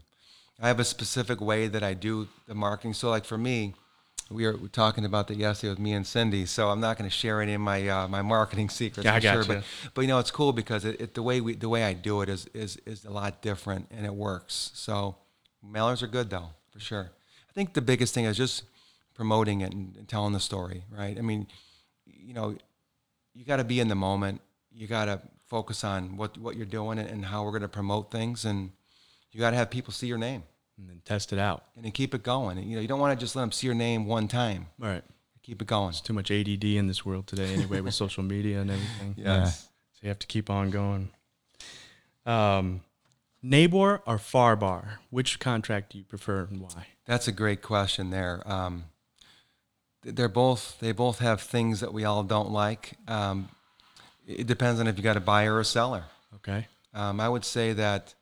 I have a specific way that I do the marketing. So, like for me, we were talking about that yesterday with me and Cindy. So I'm not going to share any of my uh, my marketing secrets. Yeah, I for sure, gotcha. But but you know, it's cool because it, it the way we the way I do it is is is a lot different and it works. So mailers are good though for sure. I think the biggest thing is just promoting it and, and telling the story, right? I mean, you know, you got to be in the moment. You got to focus on what what you're doing and, and how we're going to promote things, and you got to have people see your name And then test it out. and then keep it going. And, you know, you don't want to just let them see your name one time. All right. Keep it going. There's too much ADD in this world today, anyway, with [LAUGHS] social media and everything. Yes. So you have to keep on going. Um, Nabor or FAR/BAR? Which contract do you prefer and why? That's a great question there. Um, they're both they both have things that we all don't like. Um, it depends on if you got a buyer or a seller. Okay. Um, I would say that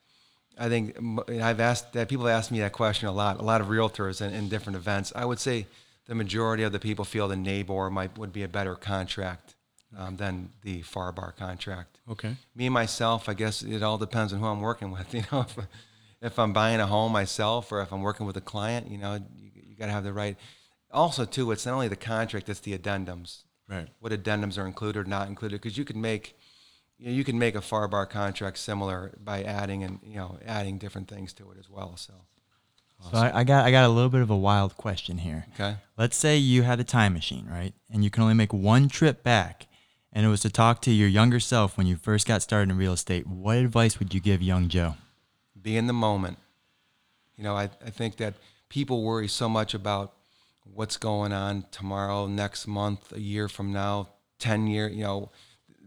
I think I've asked that people ask me that question a lot. A lot of realtors in, in different events. I would say the majority of the people feel the Nabor might would be a better contract um, than the FAR/BAR contract. Okay. Me myself, I guess it all depends on who I'm working with. [LAUGHS] You know, if, if I'm buying a home myself or if I'm working with a client, you know, you, you got to have the right. Also, too, it's not only the contract; it's the addendums Right. what addendums are included or not included because you can make you, know, you can make a FAR/BAR contract similar by adding and you know adding different things to it as well so So I, I got I got a little bit of a wild question here. okay Let's say you had a time machine, right? And you can only make one trip back, and it was to talk to your younger self when you first got started in real estate. What advice would you give young Joe? be in the moment you know I, I think that people worry so much about what's going on tomorrow next month a year from now 10 year you know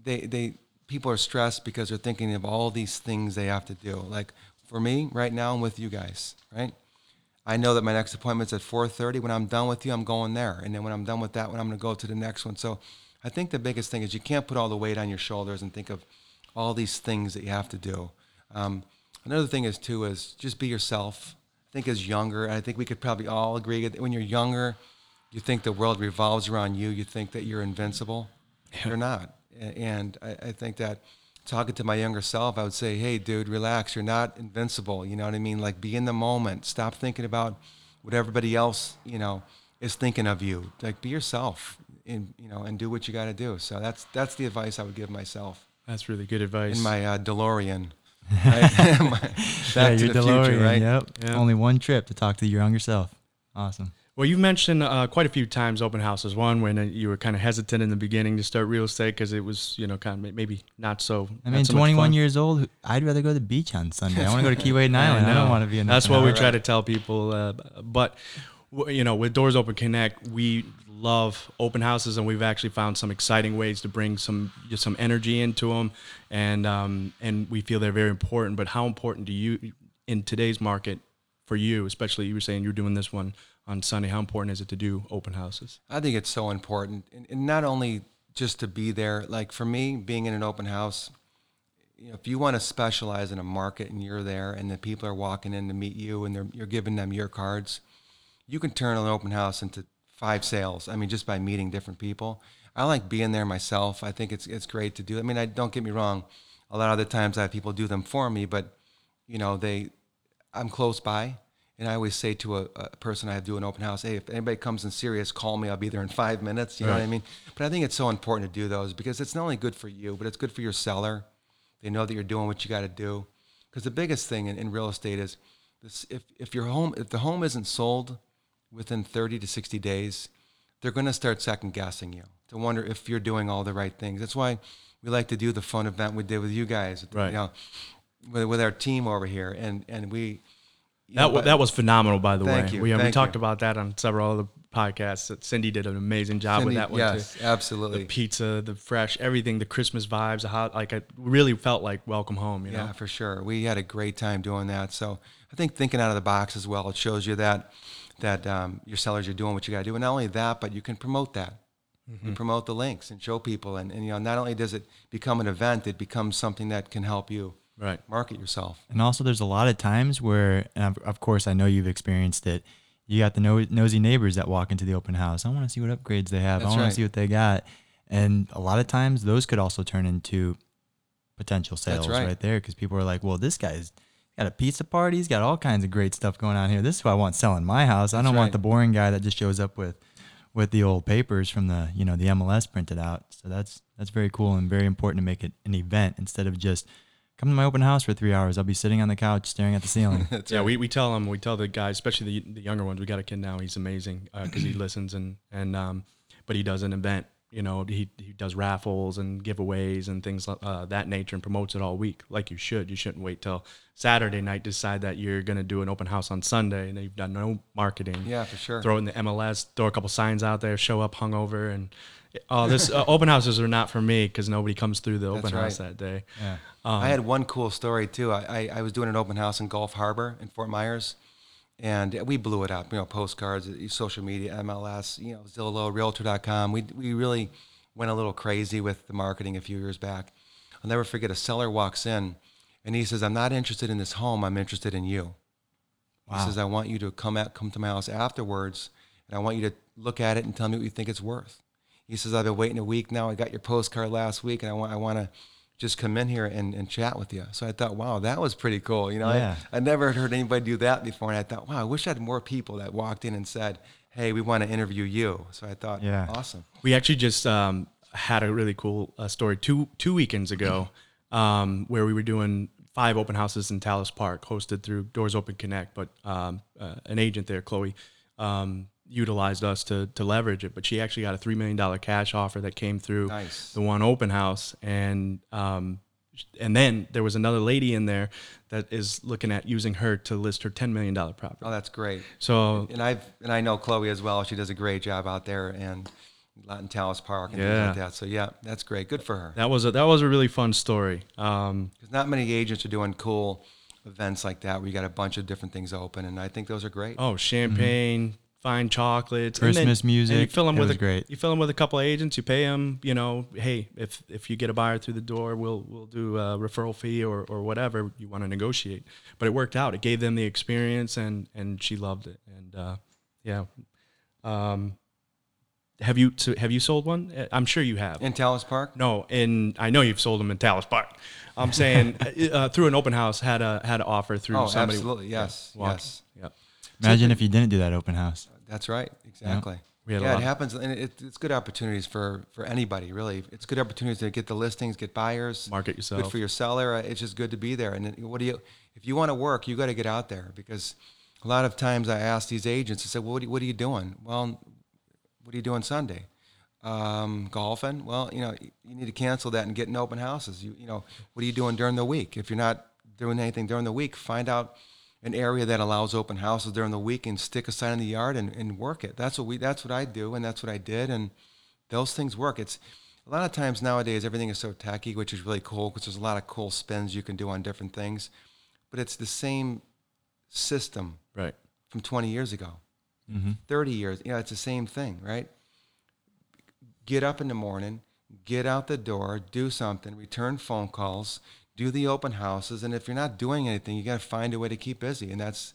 they they people are stressed because they're thinking of all these things they have to do like for me right now i'm with you guys right I know that my next appointment's at 4:30. When I'm done with you, I'm going there, and then when I'm done with that one, I'm going to go to the next one. So, I think the biggest thing is you can't put all the weight on your shoulders and think of all these things that you have to do. Um, another thing is too is just be yourself. I think as younger, and I think we could probably all agree that when you're younger, you think the world revolves around you. You think that you're invincible. You're not, and I, I think that talking to my younger self, I would say, "Hey, dude, relax. You're not invincible. You know what I mean? Like, be in the moment. Stop thinking about what everybody else, you know, is thinking of you. Like, be yourself, and you know, and do what you got to do." So that's that's the advice I would give myself That's really good advice. in my uh, DeLorean. [LAUGHS] Right? [LAUGHS] My- Back yeah, to your the DeLorean. future, right? Yep. Yeah. Only one trip to talk to your younger self. Awesome. Well, you mentioned uh, quite a few times open houses. One when uh, you were kind of hesitant in the beginning to start real estate because it was, you know, kind of maybe not so. I mean, so much 21 fun. years old. I'd rather go to the beach on Sunday. I want to go to Keyway [LAUGHS] Island. I, don't want to be in. That's what we try to tell people. Uh, but you know, with Doors Open Connect, we love open houses, and we've actually found some exciting ways to bring some just some energy into them, and um, and we feel they're very important. But how important do you in today's market for you, especially you were saying you're doing this one on Sunday? How important is it to do open houses? I think it's so important, and, not only just to be there. Like for me, being in an open house, you know, if you want to specialize in a market and you're there, and the people are walking in to meet you, and they're, you're giving them your cards, you can turn an open house into five sales. I mean, just by meeting different people. I like being there myself. I think it's it's great to do. I mean, I don't get me wrong. A lot of the times I have people do them for me, but you know, they I'm close by, and I always say to a, a person I do an open house, hey, if anybody comes in serious, call me. I'll be there in five minutes. You know what I mean? But I think it's so important to do those because it's not only good for you, but it's good for your seller. They know that you're doing what you got to do. Because the biggest thing in, in real estate is this: if if your home, if the home isn't sold within 30 to 60 days, they're going to start second guessing you to wonder if you're doing all the right things. That's why we like to do the fun event we did with you guys, Right. You know, with, with our team over here, and and we. That know, that was phenomenal, by the Thank way. you, We, uh, we talked you. about that on several other podcasts. That Cindy did an amazing job with that one yes, too. absolutely. The pizza, the fresh, everything, the Christmas vibes, the hot, like I really felt like welcome home. You know, Yeah, for sure. We had a great time doing that. So I think thinking out of the box as well, it shows you that that um, your sellers are doing what you got to do. And not only that, but you can promote that. Mm-hmm. You promote the links and show people. And, and you know, not only does it become an event, it becomes something that can help you right. market yourself. And also, there's a lot of times where, and of, of course, I know you've experienced it. You got the no, nosy neighbors that walk into the open house. I want to see what upgrades they have. That's I want right. to see what they got. And a lot of times, those could also turn into potential sales right. right. there because people are like, well, this guy's got a pizza party. He's got all kinds of great stuff going on here. This is what I want selling my house. I don't right. want the boring guy that just shows up with with the old papers from the you know the MLS printed out. So that's that's very cool and very important to make it an event instead of just come to my open house for three hours. I'll be sitting on the couch staring at the ceiling. [LAUGHS] Yeah, right. we, we tell them, we tell the guys, especially the, the younger ones. We got a kid now; he's amazing because he [CLEARS THROAT] listens and and um, but he does an event. You know, he he does raffles and giveaways and things uh, that nature, and promotes it all week, like you should. You shouldn't wait till Saturday night to decide that you're gonna do an open house on Sunday, and you've done no marketing. Yeah, for sure. Throw it in the MLS, throw a couple signs out there, show up hungover, and oh, this uh, [LAUGHS] open houses are not for me because nobody comes through the open That's house right. that day. yeah. I had one cool story too. I, I, I was doing an open house in Gulf Harbour in Fort Myers, and we blew it up. You know, postcards, social media, MLS, you know, Zillow, Realtor.com. We we really went a little crazy with the marketing a few years back. I'll never forget. A seller walks in, and he says, "I'm not interested in this home. I'm interested in you." He says, "I want you to come at come to my house afterwards, and I want you to look at it and tell me what you think it's worth." He says, "I've been waiting a week now. I got your postcard last week, and I want I want to just come in here and, and chat with you." So I thought, "Wow, that was pretty cool." You know, Yeah. I, I never had heard anybody do that before, and I thought, "Wow, I wish I had more people that walked in and said." Hey, we want to interview you. So I thought, Yeah. awesome. We actually just um, had a really cool uh, story two two weekends ago, um, where we were doing five open houses in Tallis Park, hosted through Doors Open Connect. But um, uh, an agent there, Chloe, um, utilized us to to leverage it. But she actually got a three million dollar cash offer that came through Nice. the one open house, and um, and then there was another lady in there that is looking at using her to list her ten million dollar property. Oh, that's great. So And I've and I know Chloe as well. She does a great job out there and a lot in Tallis Park and Yeah. things like that. So yeah, that's great. Good for her. that was a that was a really fun story. Um, Because not many agents are doing cool events like that where you got a bunch of different things open, and I think those are great. Oh, champagne, fine chocolates, and Christmas and you music. fill them It with was a, great. You fill them with a couple of agents. You pay them. You know, hey, if if you get a buyer through the door, we'll we'll do a referral fee or or whatever you want to negotiate. But it worked out. It gave them the experience, and and she loved it. And uh, yeah, um, have you so have you sold one? Uh, I'm sure you have. In Tallis Park? no, and I know you've sold them in Tallis Park. I'm saying [LAUGHS] uh, through an open house had a had an offer through Oh, somebody. absolutely. Yes. walking. yes. Yep. Imagine if you didn't do that open house. That's right. Exactly. We had a yeah, lot it happens, and it, it's good opportunities for for anybody. Really, it's good opportunities to get the listings, get buyers, Market yourself. Good for your seller. Uh, It's just good to be there. And what do you? If you want to work, you got to get out there because a lot of times I ask these agents, I said, well, what, are you, what are you doing? Well, what are you doing Sunday? Um, golfing. Well, you know, you need to cancel that and get in open houses. You, you know, what are you doing during the week? If you're not doing anything during the week, find out an area that allows open houses during the week and stick a sign in the yard and, and work it. That's what we. That's what I do, and that's what I did, and those things work. It's a lot of times nowadays everything is so tacky, which is really cool because there's a lot of cool spins you can do on different things, but it's the same system Right. from 20 years ago, mm-hmm. 30 years. You know, it's the same thing, right? Get up in the morning, get out the door, do something, return phone calls, do the open houses, and if you're not doing anything, you got to find a way to keep busy, and that's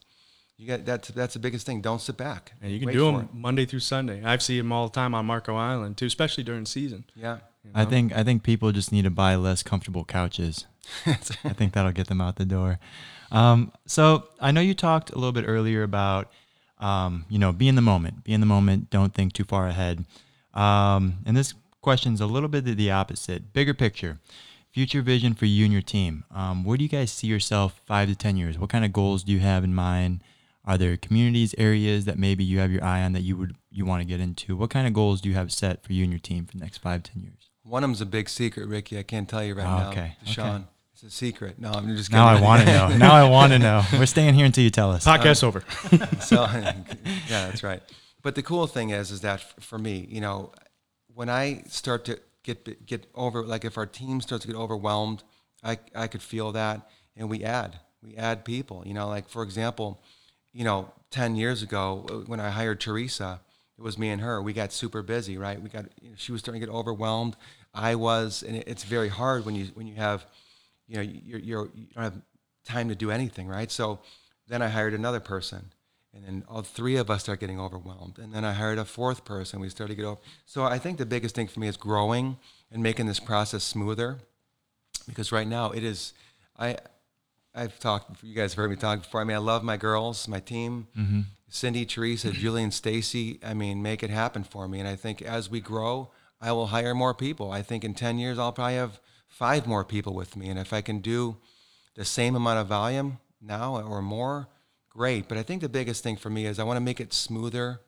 you got that's that's the biggest thing. Don't sit back. And you can Wait do them it. Monday through Sunday. I've seen them all the time on Marco Island too, especially during season. Yeah. I think I think people just need to buy less comfortable couches. [LAUGHS] I think that'll get them out the door. Um, so I know you talked a little bit earlier about um, you know be in the moment, be in the moment, don't think too far ahead. Um, and this question's a little bit the opposite, bigger picture, future vision for you and your team. Um, where do you guys see yourself five to ten years? What kind of goals do you have in mind? Are there communities, areas that maybe you have your eye on that you would you want to get into? What kind of goals do you have set for you and your team for the next five, ten years? One of them's a big secret, Ricky. I can't tell you right Oh, now. okay, Sean, okay. it's a secret. No, I'm just Now I want to know. Now I want to know. [LAUGHS] We're staying here until you tell us. Podcast over. [LAUGHS] [LAUGHS] so yeah, that's right. But the cool thing is, is that for me, you know, when I start to get get over, like if our team starts to get overwhelmed, I I could feel that, and we add we add people. You know, like for example, you know, ten years ago uh, when I hired Teresa, it was me and her. We got super busy, right? We got you know, she was starting to get overwhelmed. I was, and it's very hard when you when you have, you know, you're, you're you don't have time to do anything, right? So then I hired another person, and then all three of us start getting overwhelmed. And then I hired a fourth person. We started to get over. So I think the biggest thing for me is growing and making this process smoother, because right now it is. I I've talked. You guys have heard me talk before. I mean, I love my girls, my team. Mm-hmm. Cindy, Teresa, mm-hmm. Julie, and Stacy. I mean, make it happen for me. And I think as we grow, I will hire more people. I think in 10 years, I'll probably have five more people with me. And if I can do the same amount of volume now or more, great. But I think the biggest thing for me is I want to make it smoother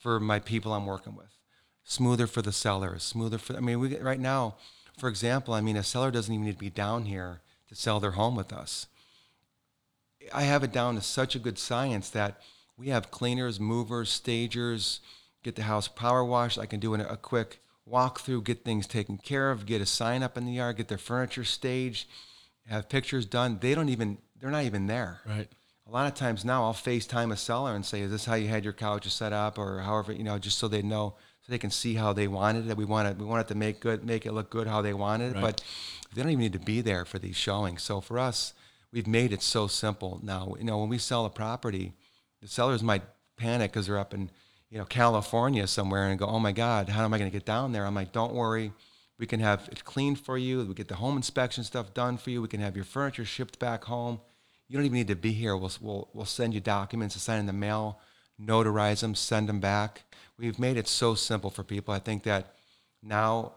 for my people I'm working with, smoother for the sellers, smoother for, I mean, we, right now, for example, I mean, a seller doesn't even need to be down here to sell their home with us. I have it down to such a good science that we have cleaners, movers, stagers, get the house power washed. I can do an, a quick walkthrough, get things taken care of, get a sign up in the yard, get their furniture staged, have pictures done. They don't even, they're not even there. Right. A lot of times now I'll FaceTime a seller and say, is this how you had your couches set up or however, you know, just so they know, so they can see how they wanted it. We want it, we want it to make good, make it look good how they wanted it. Right. But they don't even need to be there for these showings. So for us, we've made it so simple now. You know, when we sell a property, the sellers might panic because they're up in, you know, California somewhere and go, oh my God, how am I going to get down there? I'm like, don't worry. We can have it cleaned for you. We get the home inspection stuff done for you. We can have your furniture shipped back home. You don't even need to be here. We'll, we'll, we'll send you documents to sign in the mail, notarize them, send them back. We've made it so simple for people. I think that now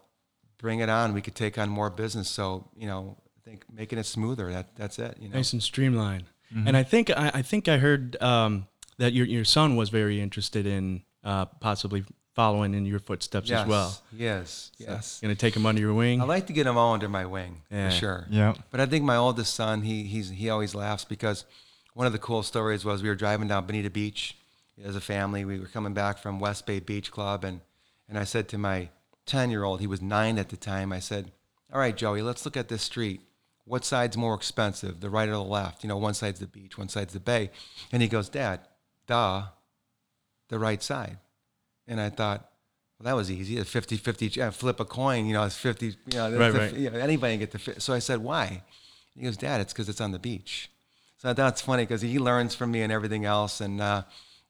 bring it on. We could take on more business. So, you know, I think making it smoother, that, that's it. You know? Nice and streamlined. And I think I, I think I heard um, that your your son was very interested in uh, possibly following in your footsteps yes, as well. Yes, yes. Gonna take him under your wing. I like to get them all under my wing Yeah. for sure. Yeah. But I think my oldest son, he he's he always laughs because one of the cool stories was we were driving down Bonita Beach as a family. We were coming back from West Bay Beach Club, and and I said to my ten year old, he was nine at the time. I said, "All right, Joey, let's look at this street. What side's more expensive, the right or the left? You know, one side's the beach, one side's the bay." And he goes, "Dad, duh, the right side." And I thought, well, that was easy. A 50 50 uh, flip a coin, you know, it's 50, you know, Right, the- right. you know, anybody can get the fit. So I said, why? He goes, Dad, it's because it's on the beach. So I thought it's funny because he learns from me and everything else. And, uh,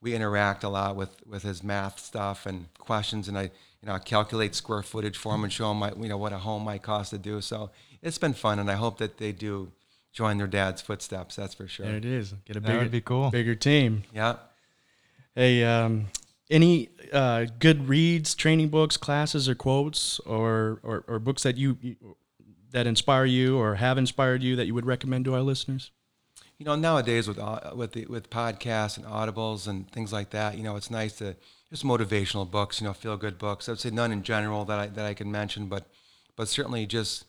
we interact a lot with with his math stuff and questions, and I you know I calculate square footage for him and show him my, you know what a home might cost to do. So it's been fun, and I hope that they do join their dad's footsteps. That's for sure. There it is. Get a That bigger, would be cool. bigger team. Yeah. Hey, um, any uh, good reads, training books, classes, or quotes, or, or or books that you that inspire you or have inspired you that you would recommend to our listeners? You know, nowadays with with the, with podcasts and audibles and things like that, you know, it's nice to just motivational books, you know, feel good books. I'd say none in general that I that I can mention, but but certainly just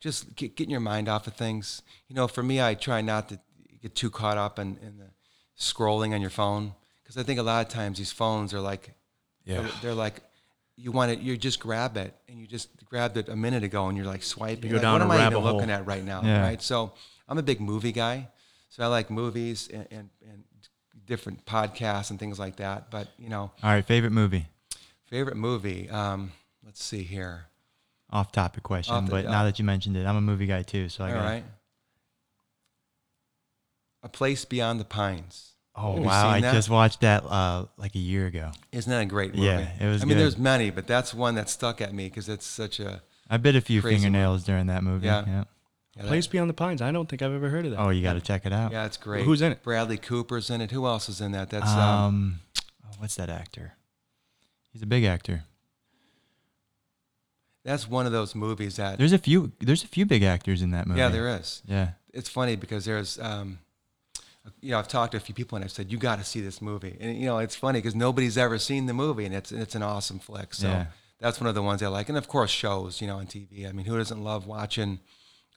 just get, getting your mind off of things. You know, for me, I try not to get too caught up in, in the scrolling on your phone because I think a lot of times these phones are like, they're, they're like. You want it, you just grab it, and you just grabbed it a minute ago, and you're like swiping. go like, down what am I even looking at right now? Yeah. Right. So I'm a big movie guy. So I like movies and, and, and different podcasts and things like that. But you know, All right, favorite movie. favorite movie. Um, let's see here. Off topic question, Off the- but now that you mentioned it, I'm a movie guy too. So I All got right. A Place Beyond the Pines. Oh Have wow! I just watched that uh, like a year ago. Isn't that a great movie? Yeah, it was I mean, there's many, but that's one that stuck at me because it's such a I bit a few Crazy movie. fingernails during that movie. Yeah. Yeah. yeah, that- Place Beyond the Pines. I don't think I've ever heard of that. Oh, you got to check it out. yeah, it's great. Who's in it? Bradley Cooper's in it. Who else is in that? That's um, Um, oh, what's that actor? He's a big actor. that's one of those movies that There's a few. There's a few big actors in that movie. yeah, there is. Yeah. it's funny because there's um, you know I've talked to a few people and I've said you got to see this movie and you know it's funny because nobody's ever seen the movie and it's it's an awesome flick so Yeah. that's one of the ones I like and of course shows you know on TV I mean who doesn't love watching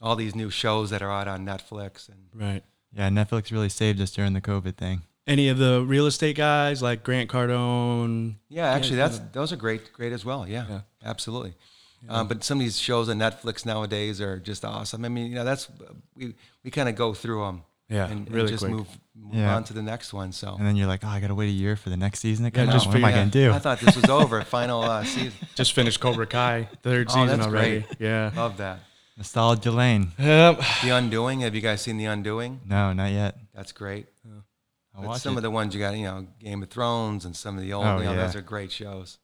all these new shows that are out on Netflix and Right. Yeah. Netflix really saved us during the COVID thing. Any of the real estate guys like Grant Cardone? yeah actually Yeah, that's those are great great as well yeah, Yeah. absolutely Um, but some of these shows on Netflix nowadays are just awesome I mean you know that's we we kind of go through them Yeah, and, and just quick. move, move Yeah. on to the next one so And then you're like, oh, I got to wait a year for the next season to Yeah, come just out. What am I figure- going to do? I thought this was [LAUGHS] over. Final uh, season. Just finished Cobra Kai, third Oh, season that's already. great. Yeah. Love that. Nostalgia Lane. Yep. The Undoing. Have you guys seen The Undoing? No, not yet. That's great. I'll watch some it. of the ones you got, you know, Game of Thrones and some of the old, Oh, you know, yeah. those are great shows.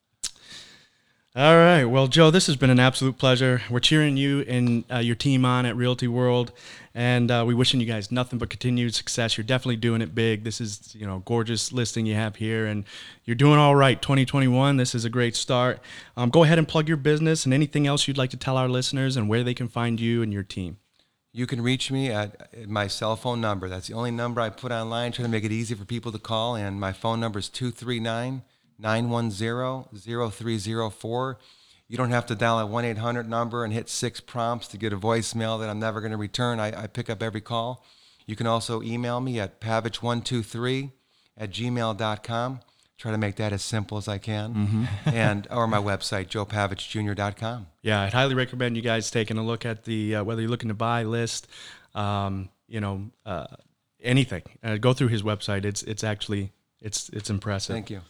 All right. Well, Joe, this has been an absolute pleasure. We're cheering you and uh, your team on at Realty World, and uh, we wishing you guys nothing but continued success. You're definitely doing it big. This is, you know, gorgeous listing you have here, and you're doing all right. 2021. This is a great start. Um, go ahead and plug your business and anything else you'd like to tell our listeners and where they can find you and your team. You can reach me at, my cell phone number. That's the only number I put online, trying to make it easy for people to call. And my phone number is 239 910 0304. You don't have to dial a 1 800 number and hit six prompts to get a voicemail that I'm never going to return. I, I pick up every call. You can also email me at pavich123 at gmail.com. Try to make that as simple as I can. And [LAUGHS] or my website, joepavichjr.com. Yeah, I'd highly recommend you guys taking a look at the uh, whether you're looking to buy list, um, you know, uh, anything. Uh, go through his website. It's it's actually it's it's impressive. Thank you.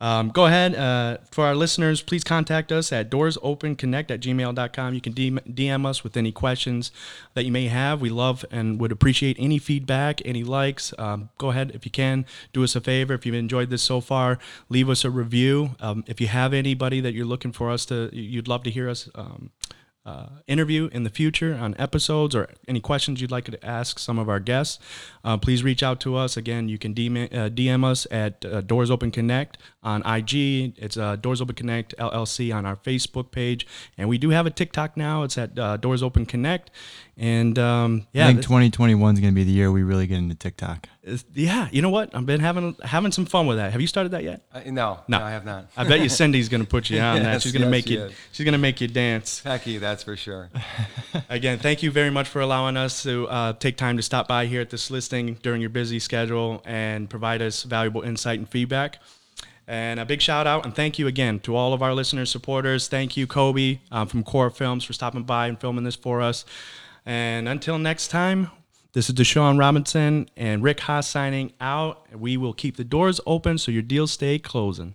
Um, go ahead. Uh, for our listeners, please contact us at doorsopenconnect at gmail.com. You can DM, us with any questions that you may have. We love and would appreciate any feedback, any likes. Um, go ahead, if you can, do us a favor. If you've enjoyed this so far, leave us a review. Um, if you have anybody that you're looking for us to, you'd love to hear us um, uh, interview in the future on episodes or any questions you'd like to ask some of our guests, uh, please reach out to us. Again, you can DM, uh, DM us at uh, Doors Open Connect on IG. It's uh, Doors Open Connect LLC on our Facebook page. And we do have a TikTok now. It's at Doors Open Connect. And um, yeah, I think 2021 is going to be the year we really get into TikTok. yeah, you know what? I've been having having some fun with that. Have you started that yet? Uh, no, No. no, I have not. I bet you Cindy's gonna put you [LAUGHS] on that. She's gonna yes, make she you. is. She's gonna make you dance. Hecky, that's for sure. [LAUGHS] Again, thank you very much for allowing us to uh, take time to stop by here at this listing during your busy schedule and provide us valuable insight and feedback. And a big shout out and thank you again to all of our listeners, supporters. Thank you, Kobe um, from Core Films, for stopping by and filming this for us. And until next time, this is DeShawn Robinson and Rick Haas signing out. We will keep the doors open so your deals stay closing.